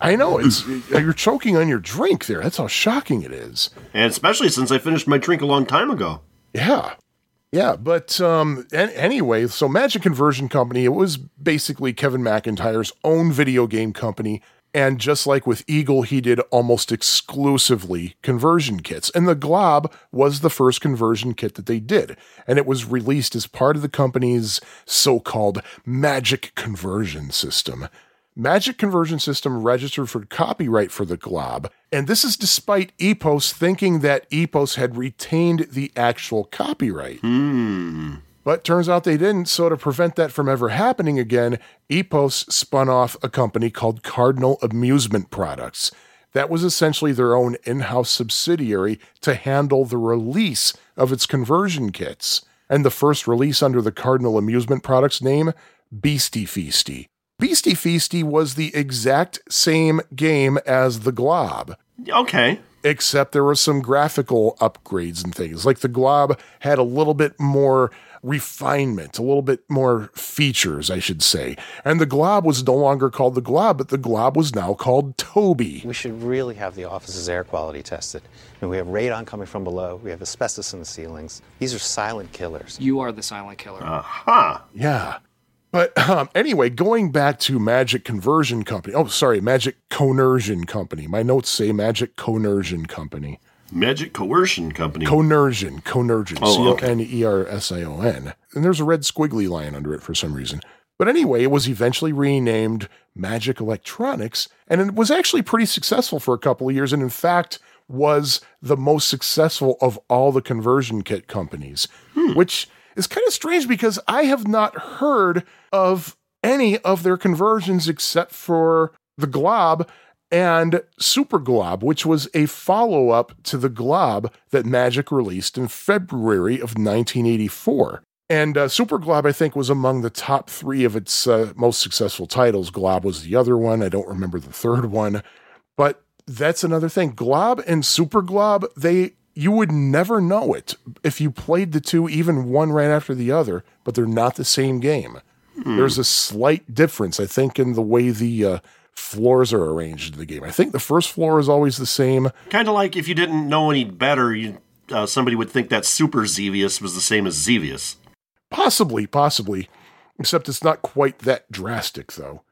Speaker 2: I know. It's you're choking on your drink there. That's how shocking it is.
Speaker 3: And especially since I finished my drink a long time ago.
Speaker 2: Yeah. Yeah, but um an- anyway, so Magic Conversion Company, it was basically Kevin McIntyre's own video game company. And just like with Eagle, he did almost exclusively conversion kits. And the Glob was the first conversion kit that they did. And it was released as part of the company's so called Magic Conversion System. Magic Conversion System registered for copyright for the Glob, and this is despite EPOS thinking that EPOS had retained the actual copyright. Hmm. But turns out they didn't, so to prevent that from ever happening again, EPOS spun off a company called Cardinal Amusement Products. That was essentially their own in house subsidiary to handle the release of its conversion kits. And the first release under the Cardinal Amusement Products name, Beastie Feasty. Beastie Feasty was the exact same game as the Glob,
Speaker 3: Okay.
Speaker 2: except there were some graphical upgrades and things. Like the Glob had a little bit more refinement, a little bit more features, I should say. And the Glob was no longer called the Glob, but the Glob was now called Toby.
Speaker 5: We should really have the office's air quality tested. I mean, we have radon coming from below. We have asbestos in the ceilings. These are silent killers.
Speaker 6: You are the silent killer.
Speaker 3: Uh huh.
Speaker 2: Yeah. But um, anyway, going back to Magic Conversion Company. Oh, sorry, Magic Conersion Company. My notes say Magic Conersion Company.
Speaker 3: Magic Coercion Company.
Speaker 2: Conersion, Conersion,
Speaker 3: Oh,
Speaker 2: C O. N E R S I O N. And there's a red squiggly line under it for some reason. But anyway, it was eventually renamed Magic Electronics, and it was actually pretty successful for a couple of years, and in fact, was the most successful of all the conversion kit companies, which is kind of strange because I have not heard of any of their conversions except for the Glob and Super Glob, which was a follow up to the Glob that Magic released in February of 1984. And uh, Super Glob, I think, was among the top three of its uh, most successful titles. Glob was the other one. I don't remember the third one. But that's another thing. Glob and Super Glob, they you would never know it if you played the two, even one right after the other, but they're not the same game. There's a slight difference, I think, in the way the uh, floors are arranged in the game. I think the first floor is always the same.
Speaker 3: Kind of like if you didn't know any better, you, uh, somebody would think that Super Xevious was the same as Xevious.
Speaker 2: Possibly, possibly. Except it's not quite that drastic, though.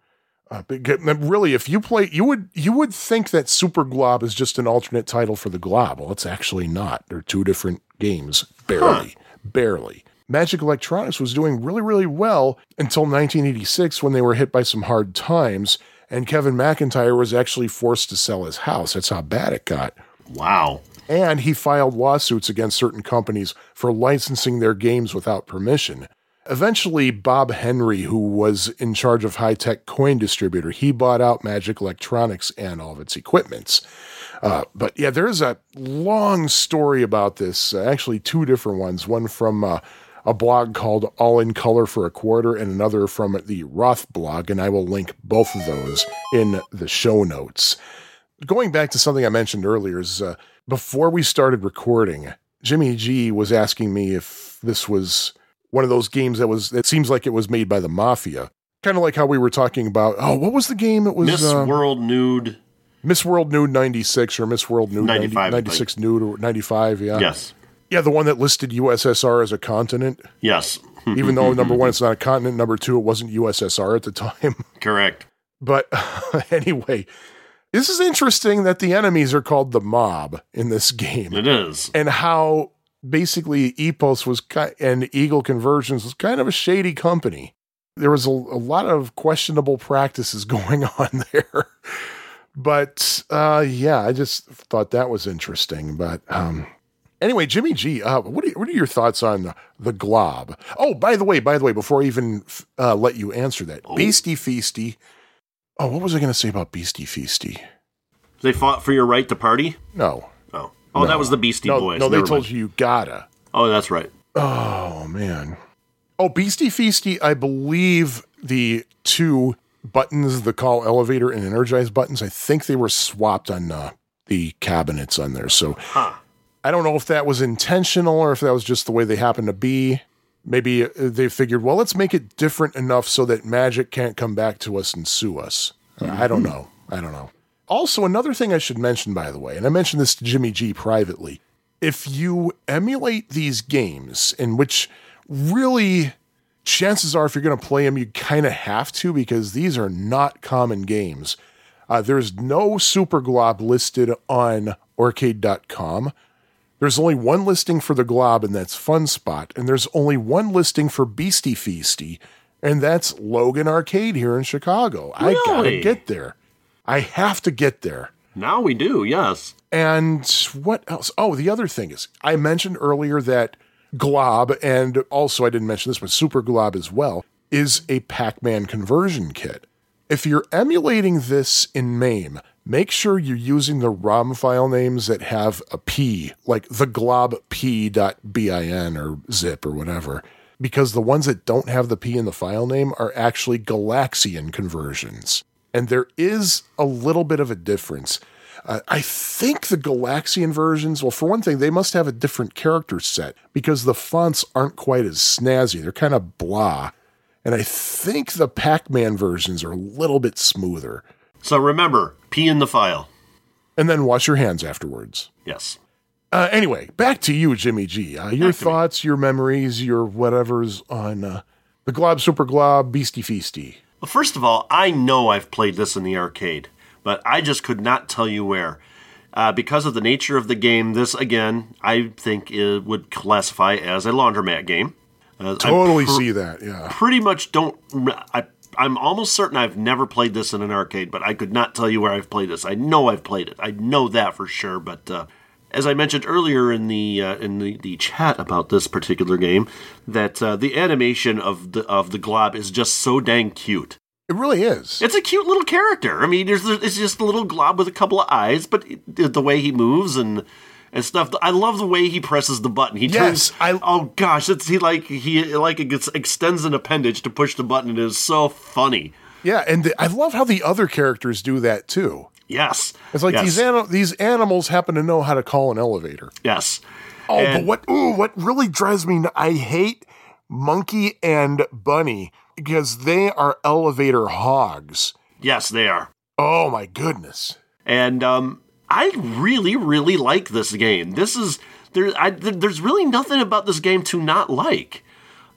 Speaker 2: Uh, but really, if you play, you would you would think that Super Glob is just an alternate title for the Glob. Well, it's actually not. They're two different games, barely, barely. Magic Electronics was doing really, really well until 1986 when they were hit by some hard times, and Kevin McIntyre was actually forced to sell his house. That's how bad it got
Speaker 3: Wow.
Speaker 2: and he filed lawsuits against certain companies for licensing their games without permission. Eventually, Bob Henry, who was in charge of High Tech Coin Distributor, he bought out Magic Electronics and all of its equipments. Uh, but yeah, there's a long story about this. Uh, actually, two different ones. One from uh, a blog called All in Color for a Quarter, and another from the Roth blog. And I will link both of those in the show notes going back to something I mentioned earlier is uh, before we started recording, Jimmy G was asking me if this was one of those games that was. It seems like it was made by the mafia, kind of like how we were talking about. Oh, what was the game? It was
Speaker 3: Miss
Speaker 2: uh,
Speaker 3: World Nude.
Speaker 2: Miss World Nude ninety six or Miss World Nude
Speaker 3: 95, I think.
Speaker 2: 96 Nude or ninety five. Yeah,
Speaker 3: Yes.
Speaker 2: yeah, the one that listed USSR as a continent,
Speaker 3: Yes.
Speaker 2: even though number one, it's not a continent. Number two, it wasn't USSR at the time.
Speaker 3: Correct.
Speaker 2: But anyway, this is interesting that the enemies are called the mob in this game
Speaker 3: It is.
Speaker 2: and how basically Epos was and Eagle Conversions was kind of a shady company. There was a, a lot of questionable practices going on there. But uh, yeah, I just thought that was interesting. But um, anyway, Jimmy G, uh, what, are, what are your thoughts on the glob? Oh, by the way, by the way, before I even uh, let you answer that, Beastie Feasty. Oh, what was I going to say about Beastie Feasty?
Speaker 3: They fought for your right to party?
Speaker 2: No.
Speaker 3: Oh. Oh, that was the Beastie
Speaker 2: no,
Speaker 3: Boys.
Speaker 2: No, they
Speaker 3: Never
Speaker 2: told
Speaker 3: mind.
Speaker 2: you you gotta.
Speaker 3: Oh, that's right.
Speaker 2: Oh man. Oh, Beastie Feasty, I believe the two buttons, the call elevator and energize buttons, I think they were swapped on uh, the cabinets on there. So I don't know if that was intentional or if that was just the way they happened to be. Maybe uh, they figured, well, let's make it different enough so that magic can't come back to us and sue us. I don't know. I don't know. Also, another thing I should mention, by the way, and I mentioned this to Jimmy G privately if you emulate these games, in which really chances are, if you're going to play them, you kind of have to because these are not common games. Uh, there's no Super Glob listed on Aurcade.com. There's only one listing for the Glob, and that's Fun Spot. And there's only one listing for Beastie Feasty, and that's Logan Arcade here in Chicago. I gotta get there. I have to get there.
Speaker 3: Now we do, yes.
Speaker 2: And what else? Oh, the other thing is, I mentioned earlier that Glob, and also I didn't mention this, but Super Glob as well, is a Pac Man conversion kit. If you're emulating this in MAME, make sure you're using the ROM file names that have a P, like the glob P.bin or zip or whatever. because the ones that don't have the P in the file name are actually Galaxian conversions. And there is a little bit of a difference. Uh, I think the Galaxian versions, well, for one thing, they must have a different character set because the fonts aren't quite as snazzy. They're kind of blah. And I think the Pac Man versions are a little bit smoother.
Speaker 3: So remember, P in the file.
Speaker 2: And then wash your hands afterwards.
Speaker 3: Yes.
Speaker 2: Uh, anyway, back to you, Jimmy G. Uh, your
Speaker 3: to me.
Speaker 2: thoughts, your memories, your whatever's on uh, the Glob Super Glob Beastie Feasty.
Speaker 3: Well, first of all, I know I've played this in the arcade, but I just could not tell you where. Uh, because of the nature of the game, this, again, I think it would classify as a laundromat game. Uh, I
Speaker 2: Totally
Speaker 3: pr-
Speaker 2: see that. Yeah.
Speaker 3: pretty much don't. I, I'm almost certain I've never played this in an arcade, but I could not tell you where I've played this. I know I've played it. I know that for sure. But uh, as I mentioned earlier in the uh, in the, the chat about this particular game, that uh, the animation of the of the glob is just so dang cute.
Speaker 2: It really is.
Speaker 3: It's a cute little character. I mean, there's it's just a little glob with a couple of eyes, but it, the way he moves and and stuff. I love the way he presses the button. He turns.
Speaker 2: Yes, I-
Speaker 3: oh gosh, it's he like he like it gets, extends an appendage to push the button. It is so funny.
Speaker 2: yeah, and the, I love how the other characters do that too.
Speaker 3: Yes,
Speaker 2: It's like
Speaker 3: yes.
Speaker 2: these these animals happen to know how to call an elevator.
Speaker 3: Yes.
Speaker 2: Oh, but what? Ooh, what really drives me? I hate Monkey and Bunny because they are elevator hogs.
Speaker 3: Yes, they are.
Speaker 2: Oh my goodness.
Speaker 3: and um, I really, really like this game. This is there. I, there- there's really nothing about this game to not like.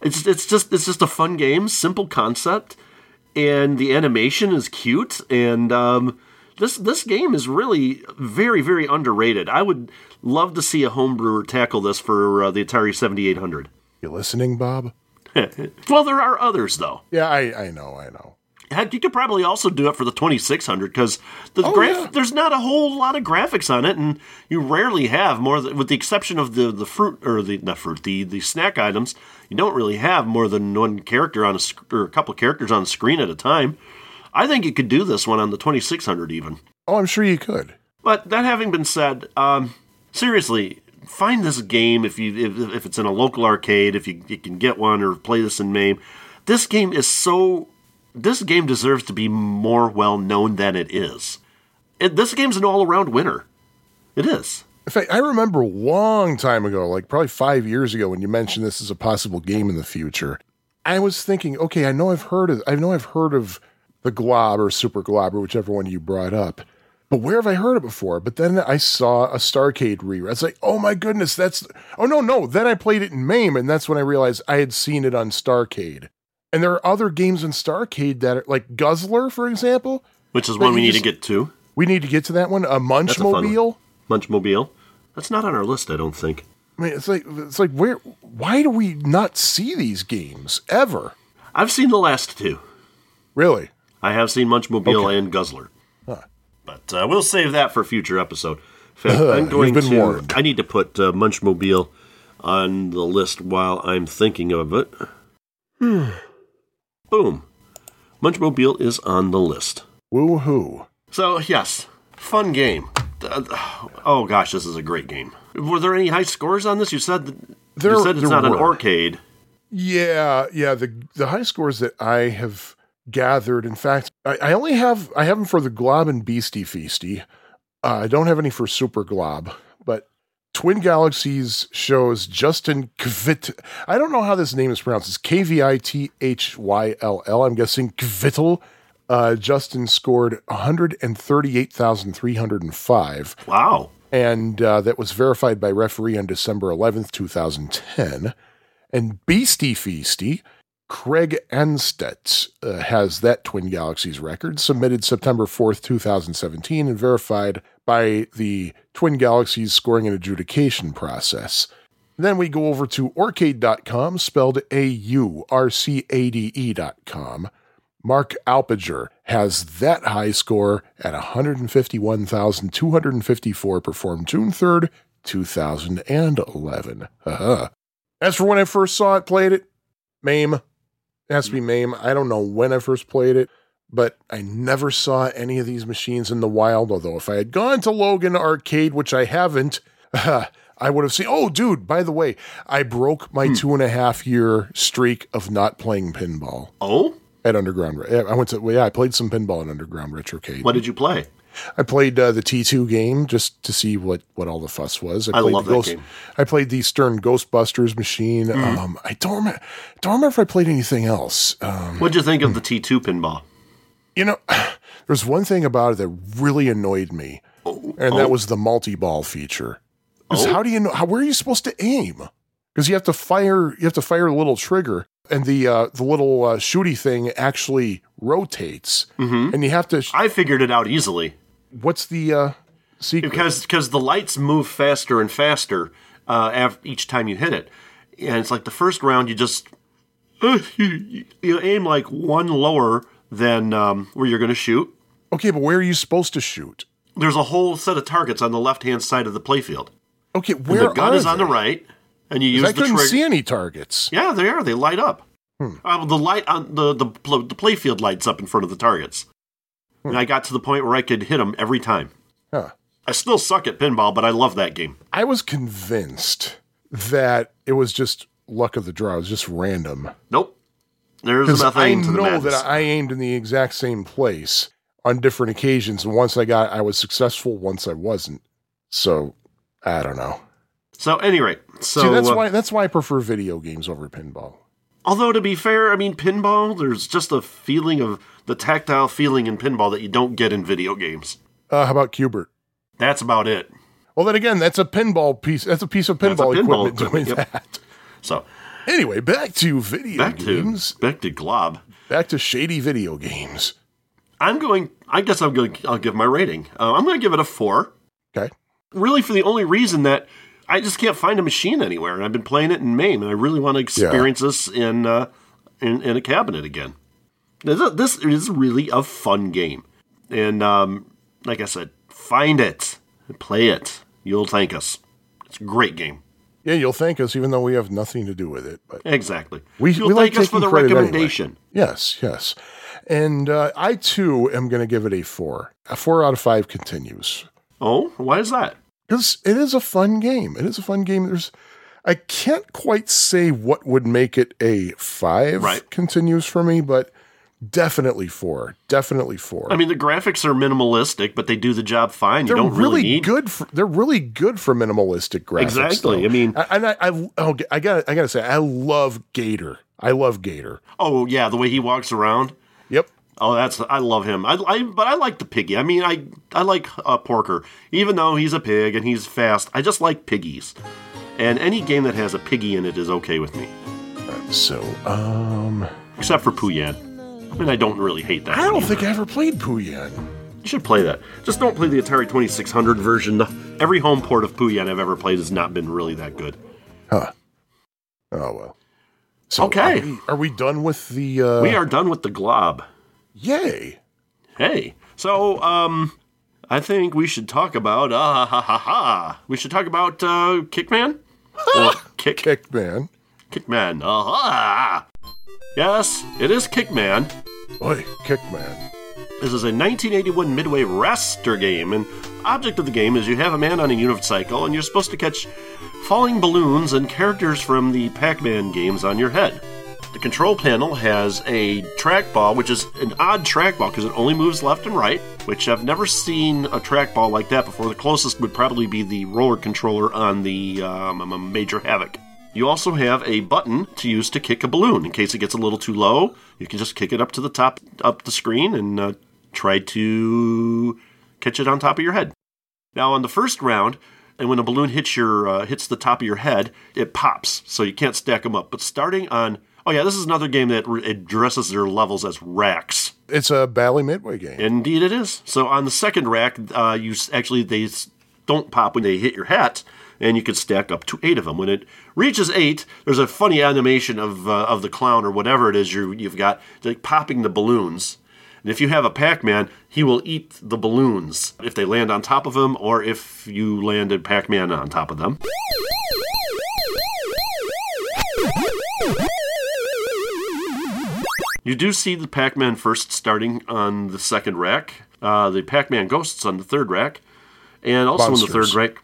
Speaker 3: It's it's just it's just a fun game, simple concept, and the animation is cute. And um, this this game is really very very underrated. I would love to see a homebrewer tackle this for uh, the Atari 7800.
Speaker 2: You listening, Bob?
Speaker 3: Well, there are others though.
Speaker 2: Yeah, I I know, I know.
Speaker 3: Heck, you could probably also do it for the 2600 because the
Speaker 2: Oh,
Speaker 3: graph-
Speaker 2: yeah.
Speaker 3: there's not a whole lot of graphics on it, and you rarely have more, than, with the exception of the, the fruit or the not fruit, the the snack items. You don't really have more than one character on a sc- or a couple characters on screen at a time. I think you could do this one on the 2600 even.
Speaker 2: Oh, I'm sure you could.
Speaker 3: But that having been said, um, seriously, find this game if you if, if it's in a local arcade, if you, you can get one or play this in MAME. This game is so. This game deserves to be more well known than it is. It, this game's an all around winner. It is.
Speaker 2: In fact, I remember a long time ago, like probably five years ago, when you mentioned this as a possible game in the future. I was thinking, okay, I know I've heard of, I know I've heard of the Glob or Super Glob or whichever one you brought up, but where have I heard it before? But then I saw a Starcade rerun. I was like, oh my goodness, that's oh no no. Then I played it in MAME, and that's when I realized I had seen it on Starcade. And there are other games in Starcade that are like Guzzler, for example.
Speaker 3: Which is one we need
Speaker 2: just-
Speaker 3: to get to.
Speaker 2: We need to get to that one. A
Speaker 3: a
Speaker 2: Munchmobile.
Speaker 3: one. Munchmobile. That's not on our list, I don't think.
Speaker 2: I mean, it's like it's like where? Why do we not see these games ever?
Speaker 3: I've seen the last two.
Speaker 2: Really?
Speaker 3: I have seen Munchmobile
Speaker 2: Okay.
Speaker 3: and Guzzler. But uh, we'll save that for a future episode. Fact, I'm going
Speaker 2: been
Speaker 3: to.
Speaker 2: warned.
Speaker 3: I need to put uh, Munchmobile on the list while I'm thinking of it. Boom. Munchmobile is on the list.
Speaker 2: Woohoo!
Speaker 3: So, yes, fun game. Uh, oh gosh, this is a great game. Were there any high scores on this? You said that,
Speaker 2: There-
Speaker 3: you said it's not an arcade.
Speaker 2: Yeah, yeah. The the high scores that I have gathered, in fact, I, I only have I have them for the Glob and Beastie Feasty. Uh, I don't have any for Super Glob, but Twin Galaxies shows Justin Kvit. I don't know how this name is pronounced. It's K V I T H Y L L. I'm guessing Kvittel. Uh, Justin scored 138,305
Speaker 3: Wow.
Speaker 2: and uh, that was verified by referee on December 11th, 2010. And Beastie Feasty, Craig Anstedt uh, has that Twin Galaxies record, submitted September 4th, 2017, and verified by the Twin Galaxies scoring and adjudication process. Then we go over to Aurcade.com, spelled A U R C A D E.com. Mark Alpiger has that high score at 151,254, performed June 3rd, 2011. Uh-huh. As for when I first saw it, played it, MAME. It has to be MAME. I don't know when I first played it, but I never saw any of these machines in the wild. Although, if I had gone to Logan Arcade, which I haven't, I would have seen. Oh, dude! By the way, I broke my hmm. two and a half year streak of not playing pinball
Speaker 3: Oh,
Speaker 2: at Underground. I went to. Well, yeah, I played some pinball at Underground Retrocade.
Speaker 3: what did you play?
Speaker 2: I played uh, the T2 game just to see what, what all the fuss was.
Speaker 3: I
Speaker 2: played
Speaker 3: love
Speaker 2: the
Speaker 3: that game.
Speaker 2: I played the Stern Ghostbusters machine.
Speaker 3: Mm-hmm.
Speaker 2: Um, I don't remember, don't remember if I played anything else. Um,
Speaker 3: What'd you think of the T2 pinball?
Speaker 2: you know, there's one thing about it that really annoyed me, and that was the multi-ball feature. 'Cause
Speaker 3: Oh.
Speaker 2: how do you know? How where are you supposed to aim? Because you have to fire, you have to fire a little trigger, and the uh, the little uh, shooty thing actually rotates,
Speaker 3: Mm-hmm.
Speaker 2: and you have to.
Speaker 3: I figured it out easily
Speaker 2: what's the uh, secret?
Speaker 3: because because the lights move faster and faster uh, af- each time you hit it, and it's like the first round you just uh, you, you aim like one lower than um, where you're going to shoot.
Speaker 2: Okay, but where are you supposed to shoot?
Speaker 3: There's a whole set of targets on the left hand side of the playfield.
Speaker 2: Okay,
Speaker 3: And
Speaker 2: where
Speaker 3: the gun
Speaker 2: are
Speaker 3: is on the right, and you use
Speaker 2: I couldn't
Speaker 3: trigger.
Speaker 2: see any targets.
Speaker 3: Yeah, they are. They light up.
Speaker 2: Hmm.
Speaker 3: Uh, the light on the the the playfield lights up in front of the targets,
Speaker 2: Hmm.
Speaker 3: and I got to the point where I could hit them every time.
Speaker 2: Huh.
Speaker 3: I still suck at pinball, but I love that game.
Speaker 2: I was convinced that it was just luck of the draw. It was just random.
Speaker 3: Nope. There's a
Speaker 2: I
Speaker 3: to the
Speaker 2: know
Speaker 3: madness.
Speaker 2: that I aimed in the exact same place on different occasions, and once I got, I was successful. Once I wasn't. So I don't know.
Speaker 3: So, anyway, so
Speaker 2: See, that's
Speaker 3: uh,
Speaker 2: why that's why I prefer video games over pinball.
Speaker 3: Although to be fair, I mean pinball, there's just a feeling of the tactile feeling in pinball that you don't get in video games.
Speaker 2: Uh, how about Q*bert?
Speaker 3: That's about it.
Speaker 2: Well, then again, that's a pinball piece. That's a piece of pinball,
Speaker 3: pinball
Speaker 2: equipment, doing
Speaker 3: yep.
Speaker 2: that.
Speaker 3: So
Speaker 2: Anyway, back to video
Speaker 3: back
Speaker 2: games.
Speaker 3: to back to Glob.
Speaker 2: Back to shady video games.
Speaker 3: I'm going. I guess I'm going. I'll give my rating. Uh, I'm going to give it a four.
Speaker 2: Okay.
Speaker 3: Really, for the only reason that I just can't find a machine anywhere, and I've been playing it in MAME, and I really want to experience this in, uh, in in a cabinet again. This is, really a fun game, and um, like I said, find it, play it. You'll thank us. It's a great game.
Speaker 2: Yeah, you'll thank us, even though we have nothing to do with it. But
Speaker 3: Exactly.
Speaker 2: we,
Speaker 3: You'll
Speaker 2: we like
Speaker 3: us for the
Speaker 2: credit anyway.
Speaker 3: recommendation.
Speaker 2: Yes, yes. And uh, I too am going to give it a four. A four out of five continues
Speaker 3: Oh, why is that?
Speaker 2: Because it is a fun game. It is a fun game. There's, I can't quite say what would make it a five
Speaker 3: Right.
Speaker 2: continues for me, but definitely four. Definitely four.
Speaker 3: I mean, the graphics are minimalistic, but they do the job fine.
Speaker 2: They're
Speaker 3: don't
Speaker 2: really,
Speaker 3: really need
Speaker 2: good. For, they're really good for minimalistic graphics.
Speaker 3: Exactly.
Speaker 2: though.
Speaker 3: I mean-
Speaker 2: I- and I, I, oh, I got, I got to say, I love Gator. I love Gator.
Speaker 3: Oh yeah, the way he walks around. Oh, that's I love him. I, I but I like the piggy. I mean, I I like uh, Porker, even though he's a pig and he's fast. I just like piggies, and any game that has a piggy in it is okay with me,
Speaker 2: So, um,
Speaker 3: except for Pooyan. I mean, I don't really hate that.
Speaker 2: I don't think I ever played Pooyan.
Speaker 3: you should play that. Just don't play the Atari Twenty Six Hundred version. Every home port of Pooyan I've ever played has not been really that good.
Speaker 2: Huh. Oh well. So
Speaker 3: Okay.
Speaker 2: Are we, are we done with the? Uh,
Speaker 3: we are done with the glob.
Speaker 2: Yay!
Speaker 3: Hey, so um, I think we should talk about ah ha ha ha. We should talk about uh, Kickman. or Kick
Speaker 2: Kickman.
Speaker 3: Kickman. Aha! Yes, it is Kickman.
Speaker 2: Oi, Kickman.
Speaker 3: This is a 1981 Midway raster game, and object of the game is you have a man on a unicycle, and you're supposed to catch falling balloons and characters from the Pac-Man games on your head. The control panel has a trackball, which is an odd trackball because it only moves left and right, which I've never seen a trackball like that before. The closest would probably be the roller controller on the um, Major Havoc. You also have a button to use to kick a balloon. In case it gets a little too low, you can just kick it up to the top, up the screen, and uh, try to catch it on top of your head. Now, on the first round, and when a balloon hits your uh, hits the top of your head, it pops, so you can't stack them up. But starting on, oh yeah, this is another game that re- addresses their levels as racks.
Speaker 2: It's a Bally Midway game.
Speaker 3: Indeed, it is. So on the second rack, uh, you actually they don't pop when they hit your hat, and you can stack up to eight of them. When it reaches eight, there's a funny animation of uh, of the clown or whatever it is you you've got, like popping the balloons. And if you have a Pac-Man, he will eat the balloons if they land on top of him, or if you landed Pac-Man on top of them. You do see the Pac-Man first starting on the second rack, uh, the Pac-Man Ghosts on the third rack, and also on the third rack.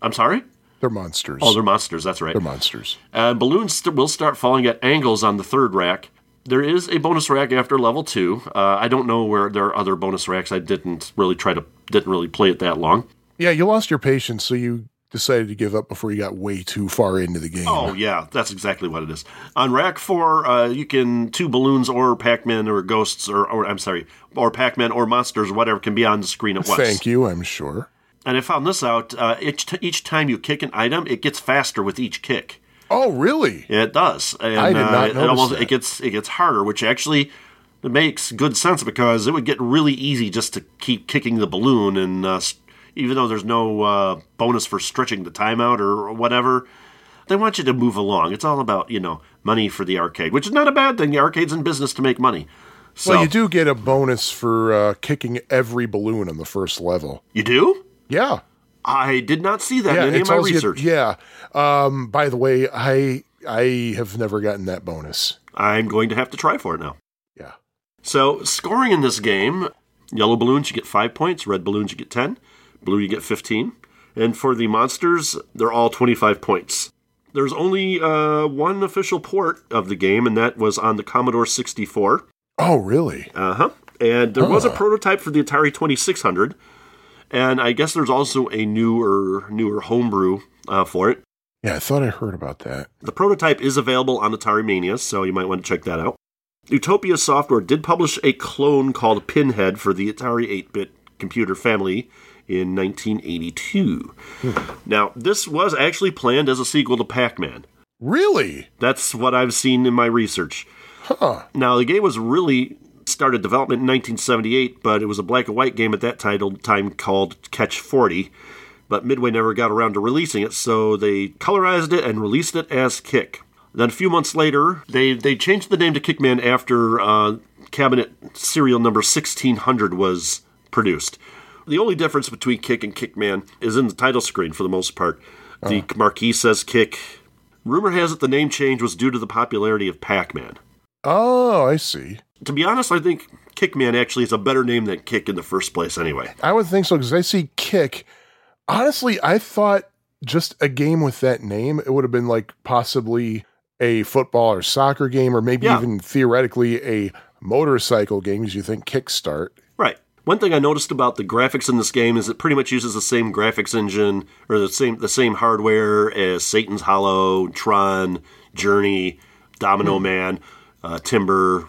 Speaker 3: I'm sorry.
Speaker 2: They're monsters.
Speaker 3: Oh, they're monsters. That's right.
Speaker 2: They're monsters.
Speaker 3: Uh, balloons st- will start falling at angles on the third rack. There is a bonus rack after level two. Uh, I don't know where there are other bonus racks. I didn't really try to didn't really play it that long.
Speaker 2: Yeah, you lost your patience, so you decided to give up before you got way too far into the game.
Speaker 3: Oh yeah, that's exactly what it is. On rack four, uh, you can two balloons or Pac-Man or ghosts or, or I'm sorry, or Pac-Man or monsters, or whatever, can be on the screen at once.
Speaker 2: Thank you, I'm sure.
Speaker 3: And I found this out. Uh, each t- each time you kick an item, it gets faster with each kick.
Speaker 2: Oh, really?
Speaker 3: It does. And,
Speaker 2: I did not
Speaker 3: uh, it almost
Speaker 2: that.
Speaker 3: it gets it gets harder, which actually makes good sense because it would get really easy just to keep kicking the balloon, and uh, even though there's no uh, bonus for stretching the timeout or whatever, they want you to move along. It's all about you know money for the arcade, which is not a bad thing. The arcade's in business to make money. So
Speaker 2: Well, you do get a bonus for uh, kicking every balloon on the first level.
Speaker 3: You do?
Speaker 2: Yeah.
Speaker 3: I did not see that
Speaker 2: Yeah,
Speaker 3: in any of my
Speaker 2: tells you-
Speaker 3: research.
Speaker 2: yeah. Um, by the way, I I have never gotten that bonus.
Speaker 3: I'm going to have to try for it now.
Speaker 2: Yeah.
Speaker 3: So, scoring in this game yellow balloons, you get five points, red balloons, you get 10, blue, you get 15. And for the monsters, they're all 25 points. There's only uh, one official port of the game, and that was on the Commodore 64.
Speaker 2: Oh, really?
Speaker 3: Uh huh. And there was a prototype for the Atari 2600. And I guess there's also a newer, newer homebrew uh, for it.
Speaker 2: Yeah, I thought I heard about that.
Speaker 3: The prototype is available on Atari Mania, so you might want to check that out. Utopia Software did publish a clone called Pinhead for the Atari 8 bit computer family in 1982. Now, this was actually planned as a sequel to Pac Man.
Speaker 2: Really?
Speaker 3: That's what I've seen in my research.
Speaker 2: Huh.
Speaker 3: Now, the game was really started development in 1978, but it was a black and white game at that title time called Catch 40. But Midway never got around to releasing it, so they colorized it and released it as Kick. Then a few months later, they, they changed the name to Kickman after uh, cabinet serial number 1600 was produced. The only difference between Kick and Kickman is in the title screen for the most part. The ah. marquee says Kick. Rumor has it the name change was due to the popularity of Pac Man.
Speaker 2: Oh, I see.
Speaker 3: To be honest, I think Kickman actually is a better name than Kick in the first place, anyway.
Speaker 2: I would think so because I see kick. Honestly, I thought just a game with that name, it would have been like possibly a football or soccer game, or maybe
Speaker 3: Yeah.
Speaker 2: even theoretically a motorcycle game, as you think Kickstart.
Speaker 3: Right. One thing I noticed about the graphics in this game is it pretty much uses the same graphics engine or the same the same hardware as Satan's Hollow, Tron, Journey, Domino Man, uh, Timber,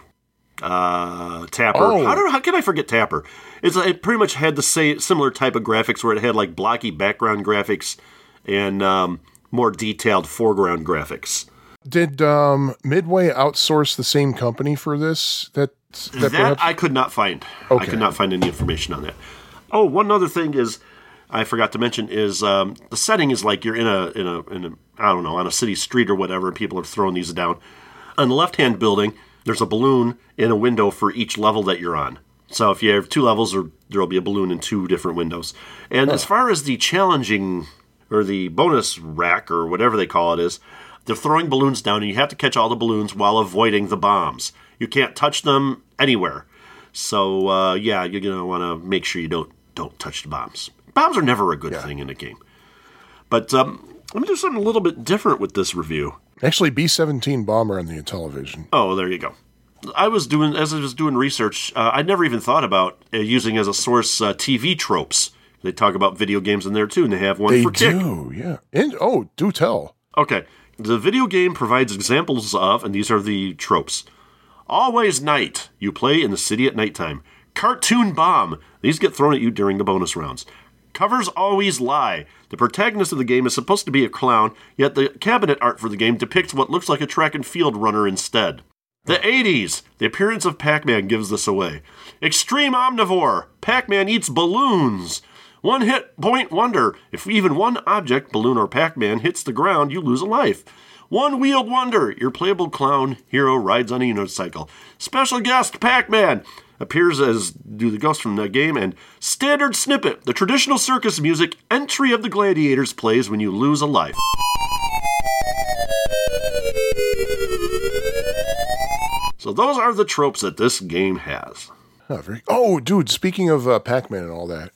Speaker 3: uh, Tapper.
Speaker 2: Oh.
Speaker 3: How, do, how can I forget Tapper? It's it pretty much had the same similar type of graphics where it had like blocky background graphics and um, more detailed foreground graphics.
Speaker 2: Did um, Midway outsource the same company for this? That that,
Speaker 3: That I could not find. I could not find any information on that. Oh, one other thing is I forgot to mention is um, the setting is like you're in a in a in a I don't know on a city street or whatever, people are throwing these down. On the left hand building, there's a balloon in a window for each level that you're on. So if you have two levels, or there will be a balloon in two different windows. And as far as the challenging or the bonus rack or whatever they call it is, they're throwing balloons down, and you have to catch all the balloons while avoiding the bombs. You can't touch them anywhere. So uh, yeah, you're gonna want to make sure you don't don't touch the bombs. Bombs are never a good thing in a game. But um, let me do something a little bit different with this review.
Speaker 2: actually B seventeen bomber on the television.
Speaker 3: Oh, there you go. I was doing as I was doing research. Uh, I'd never even thought about uh, using as a source uh, TV tropes. They talk about video games in there too, and they have one
Speaker 2: They
Speaker 3: for Kick.
Speaker 2: do, yeah. And oh, do tell.
Speaker 3: Okay. The video game provides examples of, and these are the tropes. Always night. You play in the city at nighttime. Cartoon bomb. These get thrown at you during the bonus rounds. Covers always lie. The protagonist of the game is supposed to be a clown, yet the cabinet art for the game depicts what looks like a track and field runner instead. The 80s. The appearance of Pac Man gives this away. Extreme omnivore. Pac Man eats balloons. One hit point wonder. If even one object, balloon or Pac Man, hits the ground, you lose a life. One wheeled wonder. Your playable clown hero rides on a unicycle. Special guest Pac Man appears as do the ghosts from the game. And standard snippet. The traditional circus music Entry of the Gladiators plays when you lose a life. So those are the tropes that this game has.
Speaker 2: Oh, very, oh dude, speaking of uh, Pac Man and all that,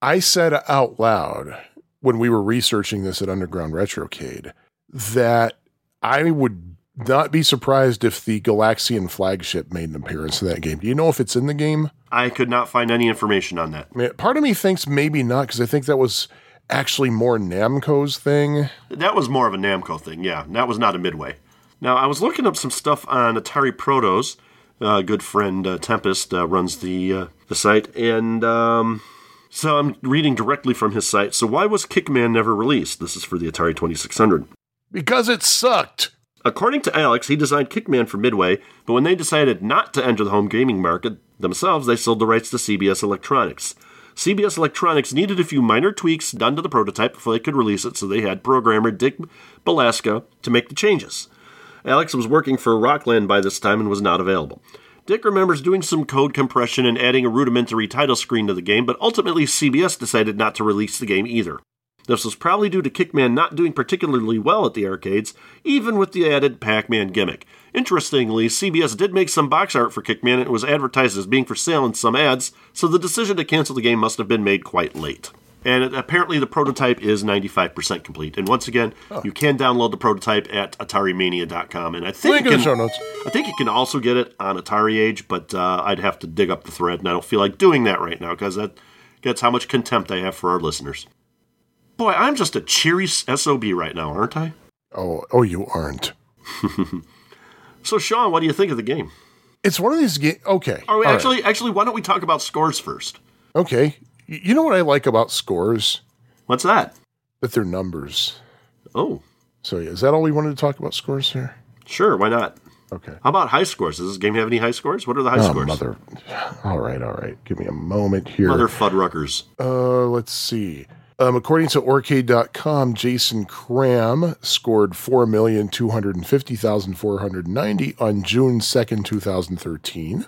Speaker 2: I said out loud when we were researching this at Underground Retrocade that I would not be surprised if the Galaxian flagship made an appearance in that game. Do you know if it's in the game?
Speaker 3: I could not find any information on that.
Speaker 2: Part of me thinks maybe not because I think that was actually more Namco's thing.
Speaker 3: That was more of a Namco thing, yeah. That was not a Midway. Now, I was looking up some stuff on Atari Protos. Uh, good friend uh, Tempest uh, runs the uh, the site, and um, so I'm reading directly from his site. So, why was Kickman never released? This is for the Atari 2600.
Speaker 2: Because it sucked.
Speaker 3: According to Alex, he designed Kickman for Midway, but when they decided not to enter the home gaming market themselves, they sold the rights to CBS Electronics. CBS Electronics needed a few minor tweaks done to the prototype before they could release it, so they had programmer Dick Balaska to make the changes. Alex was working for Rockland by this time and was not available. Dick remembers doing some code compression and adding a rudimentary title screen to the game, but ultimately CBS decided not to release the game either. This was probably due to Kickman not doing particularly well at the arcades, even with the added Pac Man gimmick. Interestingly, CBS did make some box art for Kickman and it was advertised as being for sale in some ads, so the decision to cancel the game must have been made quite late. And apparently, the prototype is 95% complete. And once again, you can download the prototype at AtariMania.com. And I think
Speaker 2: Link
Speaker 3: you can,
Speaker 2: show notes.
Speaker 3: I think you can also get it on Atari Age, but uh, I'd have to dig up the thread, and I don't feel like doing that right now because that gets how much contempt I have for our listeners. Boy, I'm just a cheery SOB right now, aren't I?
Speaker 2: Oh, oh, you aren't.
Speaker 3: So, Sean, what do you think of the game?
Speaker 2: It's one of these games. Okay. All right.
Speaker 3: actually, actually, why don't we talk about scores first?
Speaker 2: Okay. You know what I like about scores?
Speaker 3: What's that?
Speaker 2: That they're numbers.
Speaker 3: Oh,
Speaker 2: So, yeah, is that all we wanted to talk about scores here?
Speaker 3: sure, why not?
Speaker 2: Okay.
Speaker 3: How about high scores? Does this game have any high scores? What are the high
Speaker 2: Oh,
Speaker 3: scores?
Speaker 2: mother. All right, all right. Give me a moment here.
Speaker 3: Mother Fuddruckers.
Speaker 2: Uh, let's see. Um, according to Aurcade.com, Jason Cram scored 4,250,490 on June 2nd, 2013.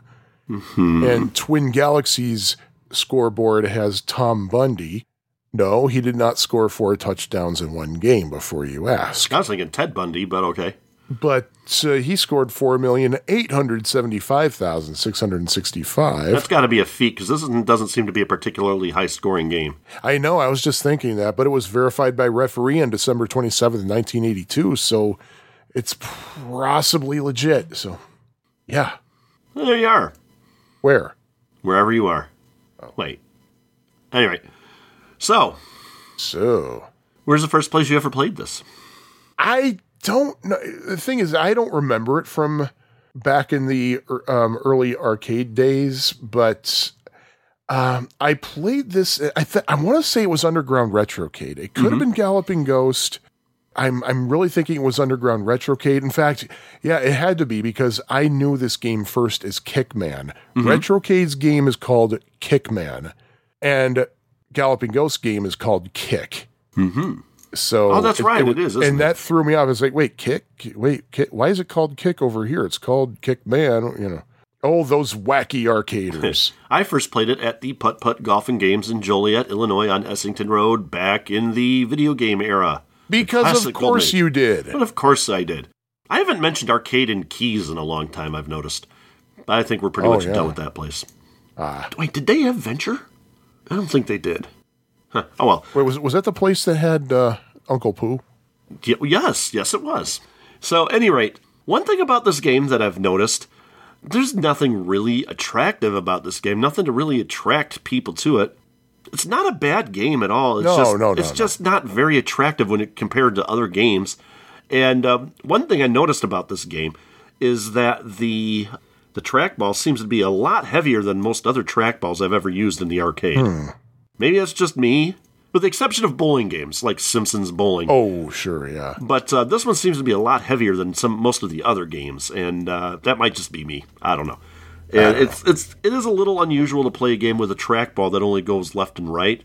Speaker 2: And Twin Galaxies scoreboard has Tom Bundy. No, he did not score four touchdowns in one game before you ask.
Speaker 3: I was thinking Ted Bundy, but okay.
Speaker 2: But uh, he scored 4,875,665.
Speaker 3: That's got to be a feat because this isn't, doesn't seem to be a particularly high scoring game.
Speaker 2: I know, I was just thinking that, but it was verified by referee on December 27th, 1982, so it's possibly legit. So, yeah.
Speaker 3: Well, there you are,
Speaker 2: Where?
Speaker 3: wherever you are. Wait. Anyway, so
Speaker 2: So,
Speaker 3: where's the first place you ever played this?
Speaker 2: I don't know. The thing is, I don't remember it from back in the um, early arcade days, but um, I played this. I th- I want to say it was Underground Retrocade. It could have been Galloping Ghost. I'm I'm really thinking it was Underground Retrocade. In fact, yeah, it had to be because I knew this game first as Kickman. Retrocade's game is called Kickman, and Galloping Ghost game is called Kick. Mm-hmm. So
Speaker 3: Oh, that's right, it is, isn't
Speaker 2: and
Speaker 3: it?
Speaker 2: that threw me off. I was like, wait, Kick? Wait, kick? why is it called Kick over here? It's called kick man. You know, oh, those wacky arcaders.
Speaker 3: I first played it at the Putt Putt Golf and Games in Joliet, Illinois, on Essington Road back in the video game era.
Speaker 2: because of course you did.
Speaker 3: But of course I did. I haven't mentioned arcade and keys in a long time. I've noticed. But I think we're pretty
Speaker 2: Oh,
Speaker 3: much
Speaker 2: yeah.
Speaker 3: done with that place. Uh, Wait, did they have Venture? I don't think they did. Huh. Oh well.
Speaker 2: Wait, was was that the place that had uh, Uncle Pooh?
Speaker 3: Y- yes, yes, it was. So, any rate, one thing about this game that I've noticed, there's nothing really attractive about this game. Nothing to really attract people to it. It's not a bad game at all. It's
Speaker 2: No,
Speaker 3: just,
Speaker 2: no, no,
Speaker 3: It's
Speaker 2: no.
Speaker 3: just not very attractive when it compared to other games. And um, one thing I noticed about this game is that the the trackball seems to be a lot heavier than most other trackballs I've ever used in the arcade.
Speaker 2: Hmm.
Speaker 3: Maybe that's just me, with the exception of bowling games like Simpsons Bowling.
Speaker 2: Oh, sure, yeah.
Speaker 3: But uh, this one seems to be a lot heavier than some most of the other games, and uh, that might just be me. I don't know. And it's it's it is a little unusual to play a game with a trackball that only goes left and right.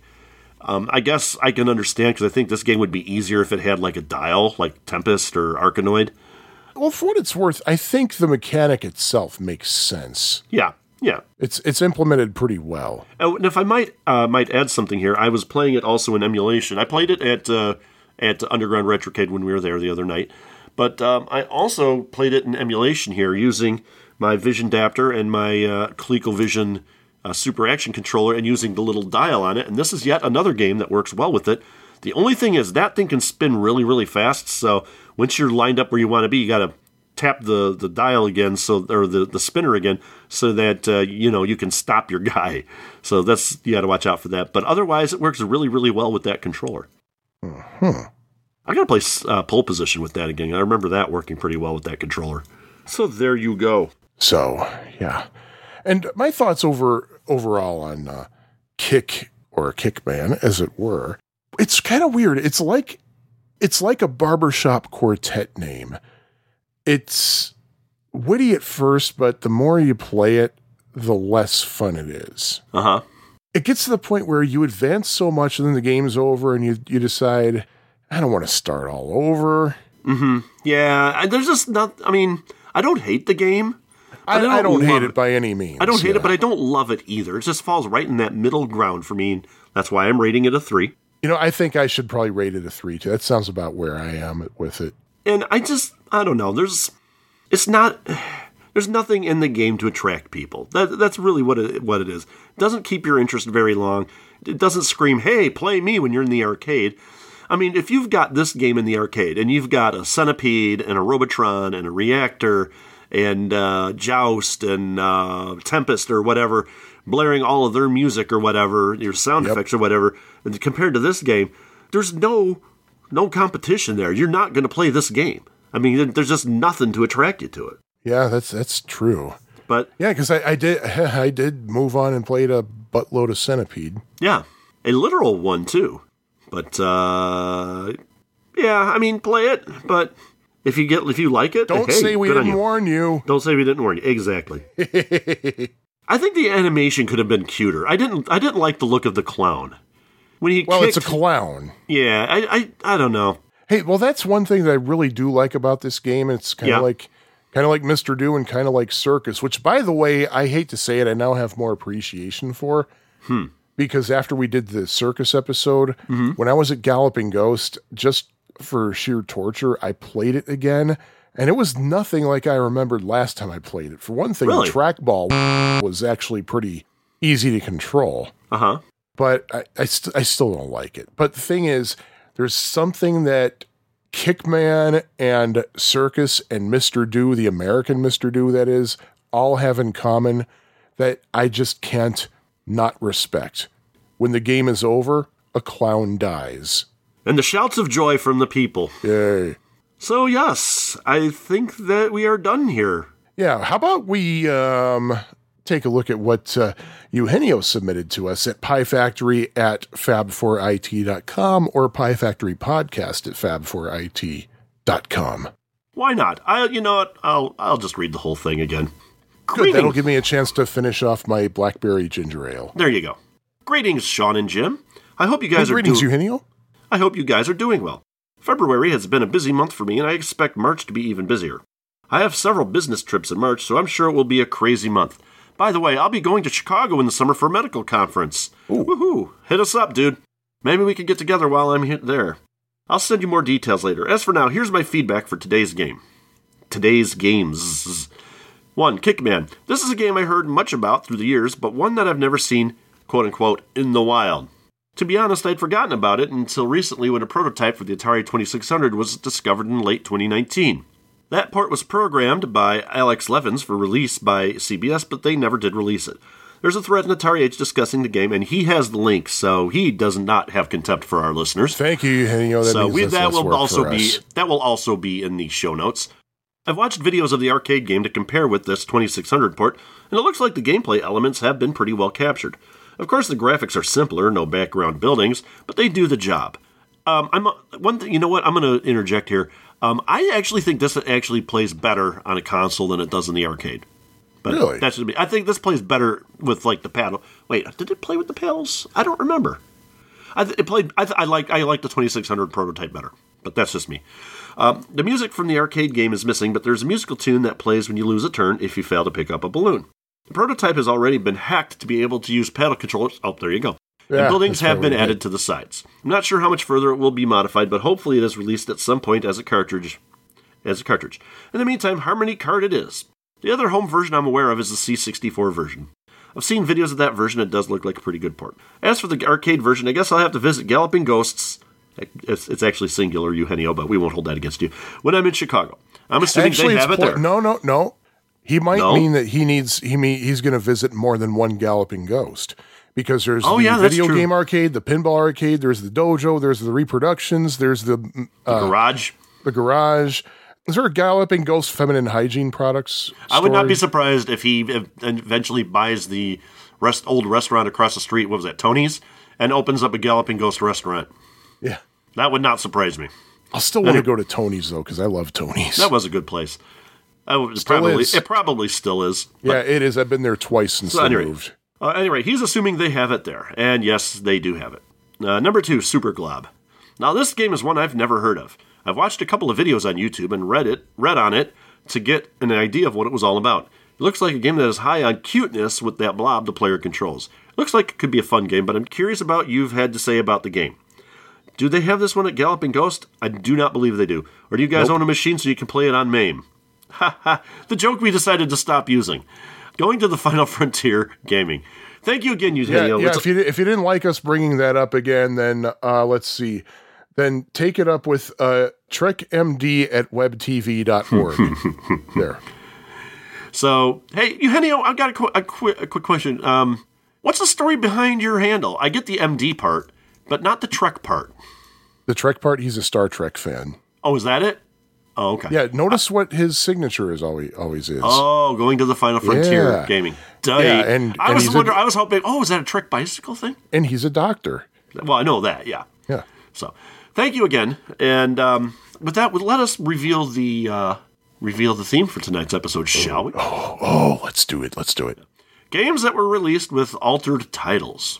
Speaker 3: Um, I guess I can understand because I think this game would be easier if it had like a dial, like Tempest or Arkanoid.
Speaker 2: Well, for what it's worth, I think the mechanic itself makes sense.
Speaker 3: Yeah, yeah.
Speaker 2: It's it's implemented pretty well.
Speaker 3: Oh, and if I might uh, might add something here, I was playing it also in emulation. I played it at uh, at Underground Retrocade when we were there the other night, but um, I also played it in emulation here using my Vision Adapter and my uh, ColecoVision uh, Super Action controller, and using the little dial on it. And this is yet another game that works well with it. The only thing is that thing can spin really, really fast. So once you're lined up where you want to be, you got to tap the, the dial again, so or the, the spinner again, so that uh, you know you can stop your guy. So that's you got to watch out for that. But otherwise, it works really, really well with that controller. huh I got to play uh, pole position with that again. I remember that working pretty well with that controller. So there you go.
Speaker 2: So yeah, and my thoughts over overall on uh, Kick or Kickman, as it were. It's kind of weird. It's like it's like a barbershop quartet name. It's witty at first, but the more you play it, the less fun it is.
Speaker 3: Uh huh.
Speaker 2: It gets to the point where you advance so much and then the game's over and you you decide I don't want to start all over.
Speaker 3: Hmm. Yeah, there's just not. I mean, I don't hate the game.
Speaker 2: I,
Speaker 3: but
Speaker 2: I don't hate it by any means.
Speaker 3: I don't hate
Speaker 2: yeah.
Speaker 3: it, but I don't love it either. It just falls right in that middle ground for me. and That's why I'm rating it a three.
Speaker 2: You know, I think I should probably rate it a three too. That sounds about where I am with it.
Speaker 3: And I just, I don't know. There's, it's not. There's nothing in the game to attract people. That, that's really what it, what it is. It doesn't keep your interest very long. It doesn't scream, "Hey, play me!" when you're in the arcade. I mean, if you've got this game in the arcade and you've got a centipede and a robotron and a reactor and uh, joust and uh, tempest or whatever, blaring all of their music or whatever, your sound
Speaker 2: Yep.
Speaker 3: effects or whatever, and compared to this game, there's no no competition there. You're not going to play this game. I mean, there's just nothing to attract you to it.
Speaker 2: Yeah, that's that's true.
Speaker 3: But
Speaker 2: Yeah, because I, I did I did move on and played a buttload of Centipede.
Speaker 3: yeah, a literal one too. But uh, yeah, I mean, play it. But if you get if you like it,
Speaker 2: Don't
Speaker 3: hey,
Speaker 2: say we didn't
Speaker 3: you.
Speaker 2: warn you.
Speaker 3: Don't say we didn't warn you. Exactly. I think the animation could have been cuter. I didn't. I didn't like the look of the clown when he
Speaker 2: Well,
Speaker 3: kicked.
Speaker 2: it's a clown.
Speaker 3: yeah, I, I I don't know.
Speaker 2: Hey, well, that's one thing that I really do like about this game. It's kind of
Speaker 3: Yeah.
Speaker 2: like kind of like Mr. Do and kind of like Circus, which by the way, I hate to say it, I now have more appreciation for.
Speaker 3: Hmm.
Speaker 2: Because after we did the circus episode,
Speaker 3: Mm-hmm.
Speaker 2: when I was at Galloping Ghost, just for sheer torture, I played it again. And it was nothing like I remembered last time I played it. For one thing,
Speaker 3: Really?
Speaker 2: the trackball was actually pretty easy to control
Speaker 3: Uh huh.
Speaker 2: But I, I, st- I still don't like it. But the thing is, there's something that Kickman and Circus and Mr. Do, the American Mr. Do, that is, all have in common that I just can't not respect. When the game is over, a clown dies.
Speaker 3: And the shouts of joy from the people.
Speaker 2: Yay.
Speaker 3: So yes, I think that we are done here.
Speaker 2: Yeah, how about we um, take a look at what uh, Eugenio submitted to us at Pie Factory at fab4it.com or Pie Factory Podcast at fab4it.com.
Speaker 3: Why not? I, you know what? I'll I'll just read the whole thing again.
Speaker 2: Good, that'll give me a chance to finish off my blackberry ginger ale.
Speaker 3: There you go. Greetings, Sean and Jim. I hope you guys are
Speaker 2: Greetings. Eugenio.
Speaker 3: I hope you guys are doing well. February has been a busy month for me, and I expect March to be even busier. I have several business trips in March, so I'm sure it will be a crazy month. By the way, I'll be going to Chicago in the summer for a medical conference. Woohoo! Hit us up, dude. Maybe we could get together while I'm there. I'll send you more details later. As for now, here's my feedback for today's game. Today's games. 1. Kickman. This is a game I heard much about through the years, but one that I've never seen, quote unquote, in the wild. To be honest, I'd forgotten about it until recently when a prototype for the Atari 2600 was discovered in late 2019. That port was programmed by Alex Leavens for release by CBS, but they never did release it. There's a thread in Atari Age discussing the game, and he has the link, so he does not have contempt for our listeners.
Speaker 2: Thank you, Eugenio. That
Speaker 3: so we, that will also be that will also be in the show notes. I've watched videos of the arcade game to compare with this 2600 port, and it looks like the gameplay elements have been pretty well captured. Of course, the graphics are simpler, no background buildings, but they do the job. Um, I'm one thing. You know what? I'm going to interject here. Um, I actually think this actually plays better on a console than it does in the arcade. But
Speaker 2: Really?
Speaker 3: That should be. I think this plays better with like the paddle. Wait, did it play with the paddles? I don't remember. I th- it played. I, th- I like. I like the 2600 prototype better, but that's just me. Um, the music from the arcade game is missing, but there's a musical tune that plays when you lose a turn if you fail to pick up a balloon. The prototype has already been hacked to be able to use paddle controllers. Oh, there you go.
Speaker 2: Yeah,
Speaker 3: and buildings have been added to the sides. I'm not sure how much further it will be modified, but hopefully it is released at some point as a cartridge. As a cartridge. In the meantime, Harmony Card it is. The other home version I'm aware of is the C64 version. I've seen videos of that version. It does look like a pretty good port. As for the arcade version, I guess I'll have to visit Galloping Ghosts It's, it's actually singular, Eugenio, but we won't hold that against you. When I'm in Chicago, I'm assuming
Speaker 2: Actually,
Speaker 3: they have it
Speaker 2: pl-
Speaker 3: there.
Speaker 2: no, no, no. He might
Speaker 3: No?
Speaker 2: mean that he needs he mean he's going to visit more than one galloping ghost because there's
Speaker 3: Oh,
Speaker 2: the
Speaker 3: yeah,
Speaker 2: video game arcade, the pinball arcade, there's the dojo, there's the reproductions, there's the uh,
Speaker 3: Garage.
Speaker 2: the garage. Is there a galloping ghost feminine hygiene products?
Speaker 3: I would not be surprised if he eventually buys the rest old restaurant across the street. What was that, Tony's, and opens up a Galloping Ghost restaurant.
Speaker 2: Yeah,
Speaker 3: That would not surprise me.
Speaker 2: I'll still want to go to Tony's though because I love Tony's.
Speaker 3: That was a good place. I would- probably,
Speaker 2: is.
Speaker 3: It probably still is.
Speaker 2: yeah, it is. I've been there twice since
Speaker 3: So anyway,
Speaker 2: moved.
Speaker 3: Uh, anyway, he's assuming they have it there, and yes, they do have it. Uh, number two, Super Glob. Now, this game is one I've never heard of. I've watched a couple of videos on YouTube and read it, read on it to get an idea of what it was all about. It looks like a game that is high on cuteness with that blob the player controls. It looks like it could be a fun game, but I'm curious about you've had to say about the game. Do they have this one at Galloping Ghost? I do not believe they do. Or do you guys own a machine so you can play it on MAME? Ha ha! The joke we decided to stop using. Going to the Final Frontier Gaming. Thank you again,
Speaker 2: Yeah,
Speaker 3: Eugenio.
Speaker 2: yeah.
Speaker 3: It's-
Speaker 2: If you if you didn't like us bringing that up again, then uh, let's see. Then take it up with uh, TrekMD at webtv.org. there.
Speaker 3: So, hey, Eugenio, I've got a, qu- a, qu- a quick question. Um, what's the story behind your handle? I get the MD part, but not the Trek part.
Speaker 2: The Trek part, he's a Star Trek fan.
Speaker 3: Oh, is that it? Oh, okay.
Speaker 2: Yeah, notice what his signature is always always is.
Speaker 3: Oh, going to the Final Frontier
Speaker 2: Yeah.
Speaker 3: Gaming.
Speaker 2: Yeah, and-
Speaker 3: I
Speaker 2: and
Speaker 3: was wondering. I was hoping. Oh, is that a trick bicycle thing?
Speaker 2: And he's a doctor.
Speaker 3: Well, I know that. Yeah.
Speaker 2: Yeah.
Speaker 3: So, thank you again. And um, with that, let us reveal the uh, reveal the theme for tonight's episode, shall we?
Speaker 2: Oh, let's do it. Let's do it.
Speaker 3: Games that were released with altered titles.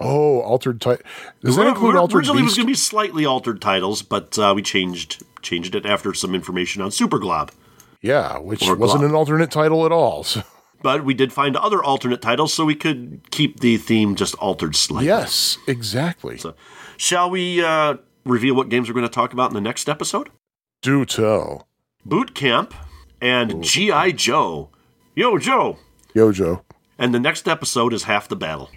Speaker 2: Oh, altered title. Does that include altered
Speaker 3: originally, it was going to be slightly altered titles, but uh, we changed changed it after some information on Super Glob.
Speaker 2: yeah, which
Speaker 3: Or
Speaker 2: wasn't
Speaker 3: Glob.
Speaker 2: an alternate title at all. So,
Speaker 3: But we did find other alternate titles, so we could keep the theme just altered slightly.
Speaker 2: yes, exactly.
Speaker 3: Shall we uh, reveal what games we're going to talk about in the next episode?
Speaker 2: Do tell.
Speaker 3: Boot Camp and G.I. Joe. Yo, Joe!
Speaker 2: Yo, Joe.
Speaker 3: And the next episode is half the battle.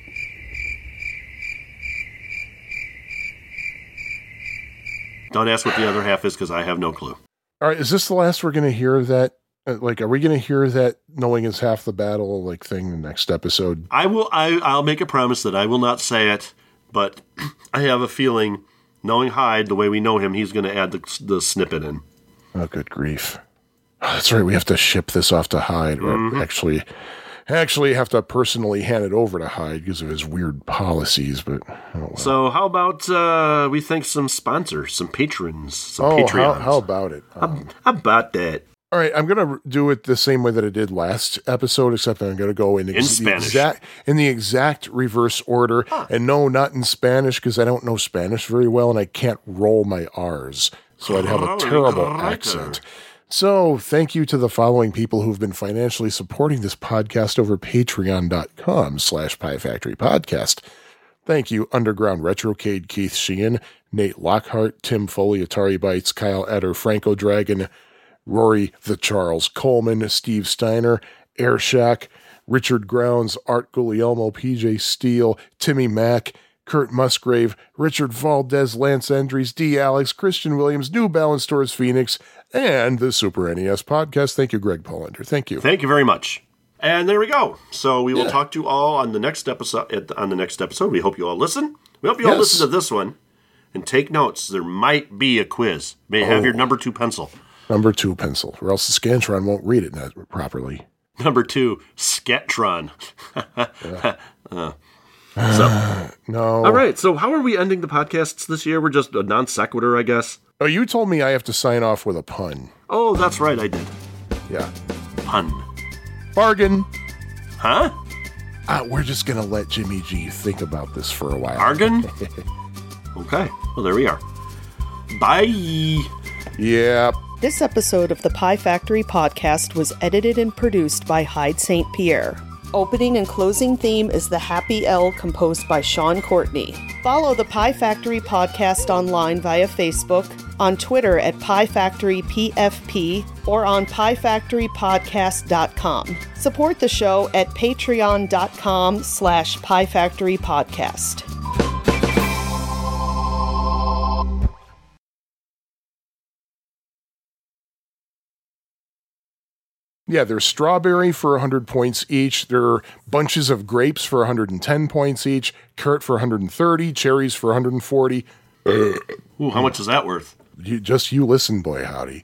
Speaker 3: Don't ask what the other half is because I have no clue.
Speaker 2: All right, is this the last we're going to hear of that? uh, Like, are we going to hear that knowing is half the battle like thing the next episode?
Speaker 3: I will. I, I'll make a promise that I will not say it, but I have a feeling, knowing Hyde the way we know him, he's going to add the, the snippet in.
Speaker 2: Oh, good grief. Oh, that's right. We have to ship this off to Hyde, or
Speaker 3: Mm-hmm.
Speaker 2: actually, actually have to personally hand it over to Hyde because of his weird policies. But oh, well.
Speaker 3: So how about uh, we thank some sponsors, some patrons, some
Speaker 2: oh,
Speaker 3: Patreons?
Speaker 2: how, how about it? Um,
Speaker 3: How about that?
Speaker 2: all right, I'm gonna do it the same way that I did last episode, except I'm gonna go in,
Speaker 3: In
Speaker 2: the
Speaker 3: Spanish.
Speaker 2: exact in the exact reverse order, and no, not in Spanish because I don't know Spanish very well, and I can't roll my R's, so I'd have a
Speaker 3: Oh,
Speaker 2: terrible accent. So, thank you to the following people who've been financially supporting this podcast over patreon.com slash Pie Factory Podcast. Thank you, Underground Retrocade, Keith Sheehan, Nate Lockhart, Tim Foley, Atari Bytes, Kyle Eder, Franco Dragon, Rory the Charles Coleman, Steve Steiner, Airshack, Richard Grounds, Art Guglielmo, PJ Steele, Timmy Mack, Kurt Musgrave, Richard Valdez, Lance Endries, D. Alex, Christian Williams, New Balance Stores Phoenix, and the Super NES podcast. Thank you, Greg Pollender. Thank you.
Speaker 3: Thank you very much. And there we go. So we will talk to you all on the next episode. On the next episode, we hope you all listen. We hope you all listen to this one and take notes. There might be a quiz. May have
Speaker 2: Oh.
Speaker 3: your number two pencil.
Speaker 2: Number two pencil, or else the Scantron won't read it properly.
Speaker 3: Number two, Sketron. Uh, so,
Speaker 2: No.
Speaker 3: all right. So, how are we ending the podcasts this year? We're just a non sequitur, I guess.
Speaker 2: Oh, you told me I have to sign off with a pun.
Speaker 3: Oh, that's right, I did.
Speaker 2: Yeah.
Speaker 3: Pun.
Speaker 2: Bargain.
Speaker 3: Huh?
Speaker 2: Ah, we're just going to let Jimmy G think about this for a while.
Speaker 3: Bargain. okay. Well, there we are. Bye.
Speaker 2: Yeah.
Speaker 6: This episode of the Pie Factory podcast was edited and produced by Hyde St. Pierre. Opening and closing theme is The Happy L, composed by Sean Courtney. Follow the Pie Factory podcast online via Facebook, on Twitter at Pie Factory PFP, or on piefactorypodcast.com. Support the show at patreon.com slash piefactorypodcast.
Speaker 2: Yeah, there's strawberry for 100 points each. There are bunches of grapes for 110 points each, carrot for 130, cherries for 140.
Speaker 3: Ooh, how much is that worth?
Speaker 2: You, just you listen, boy howdy.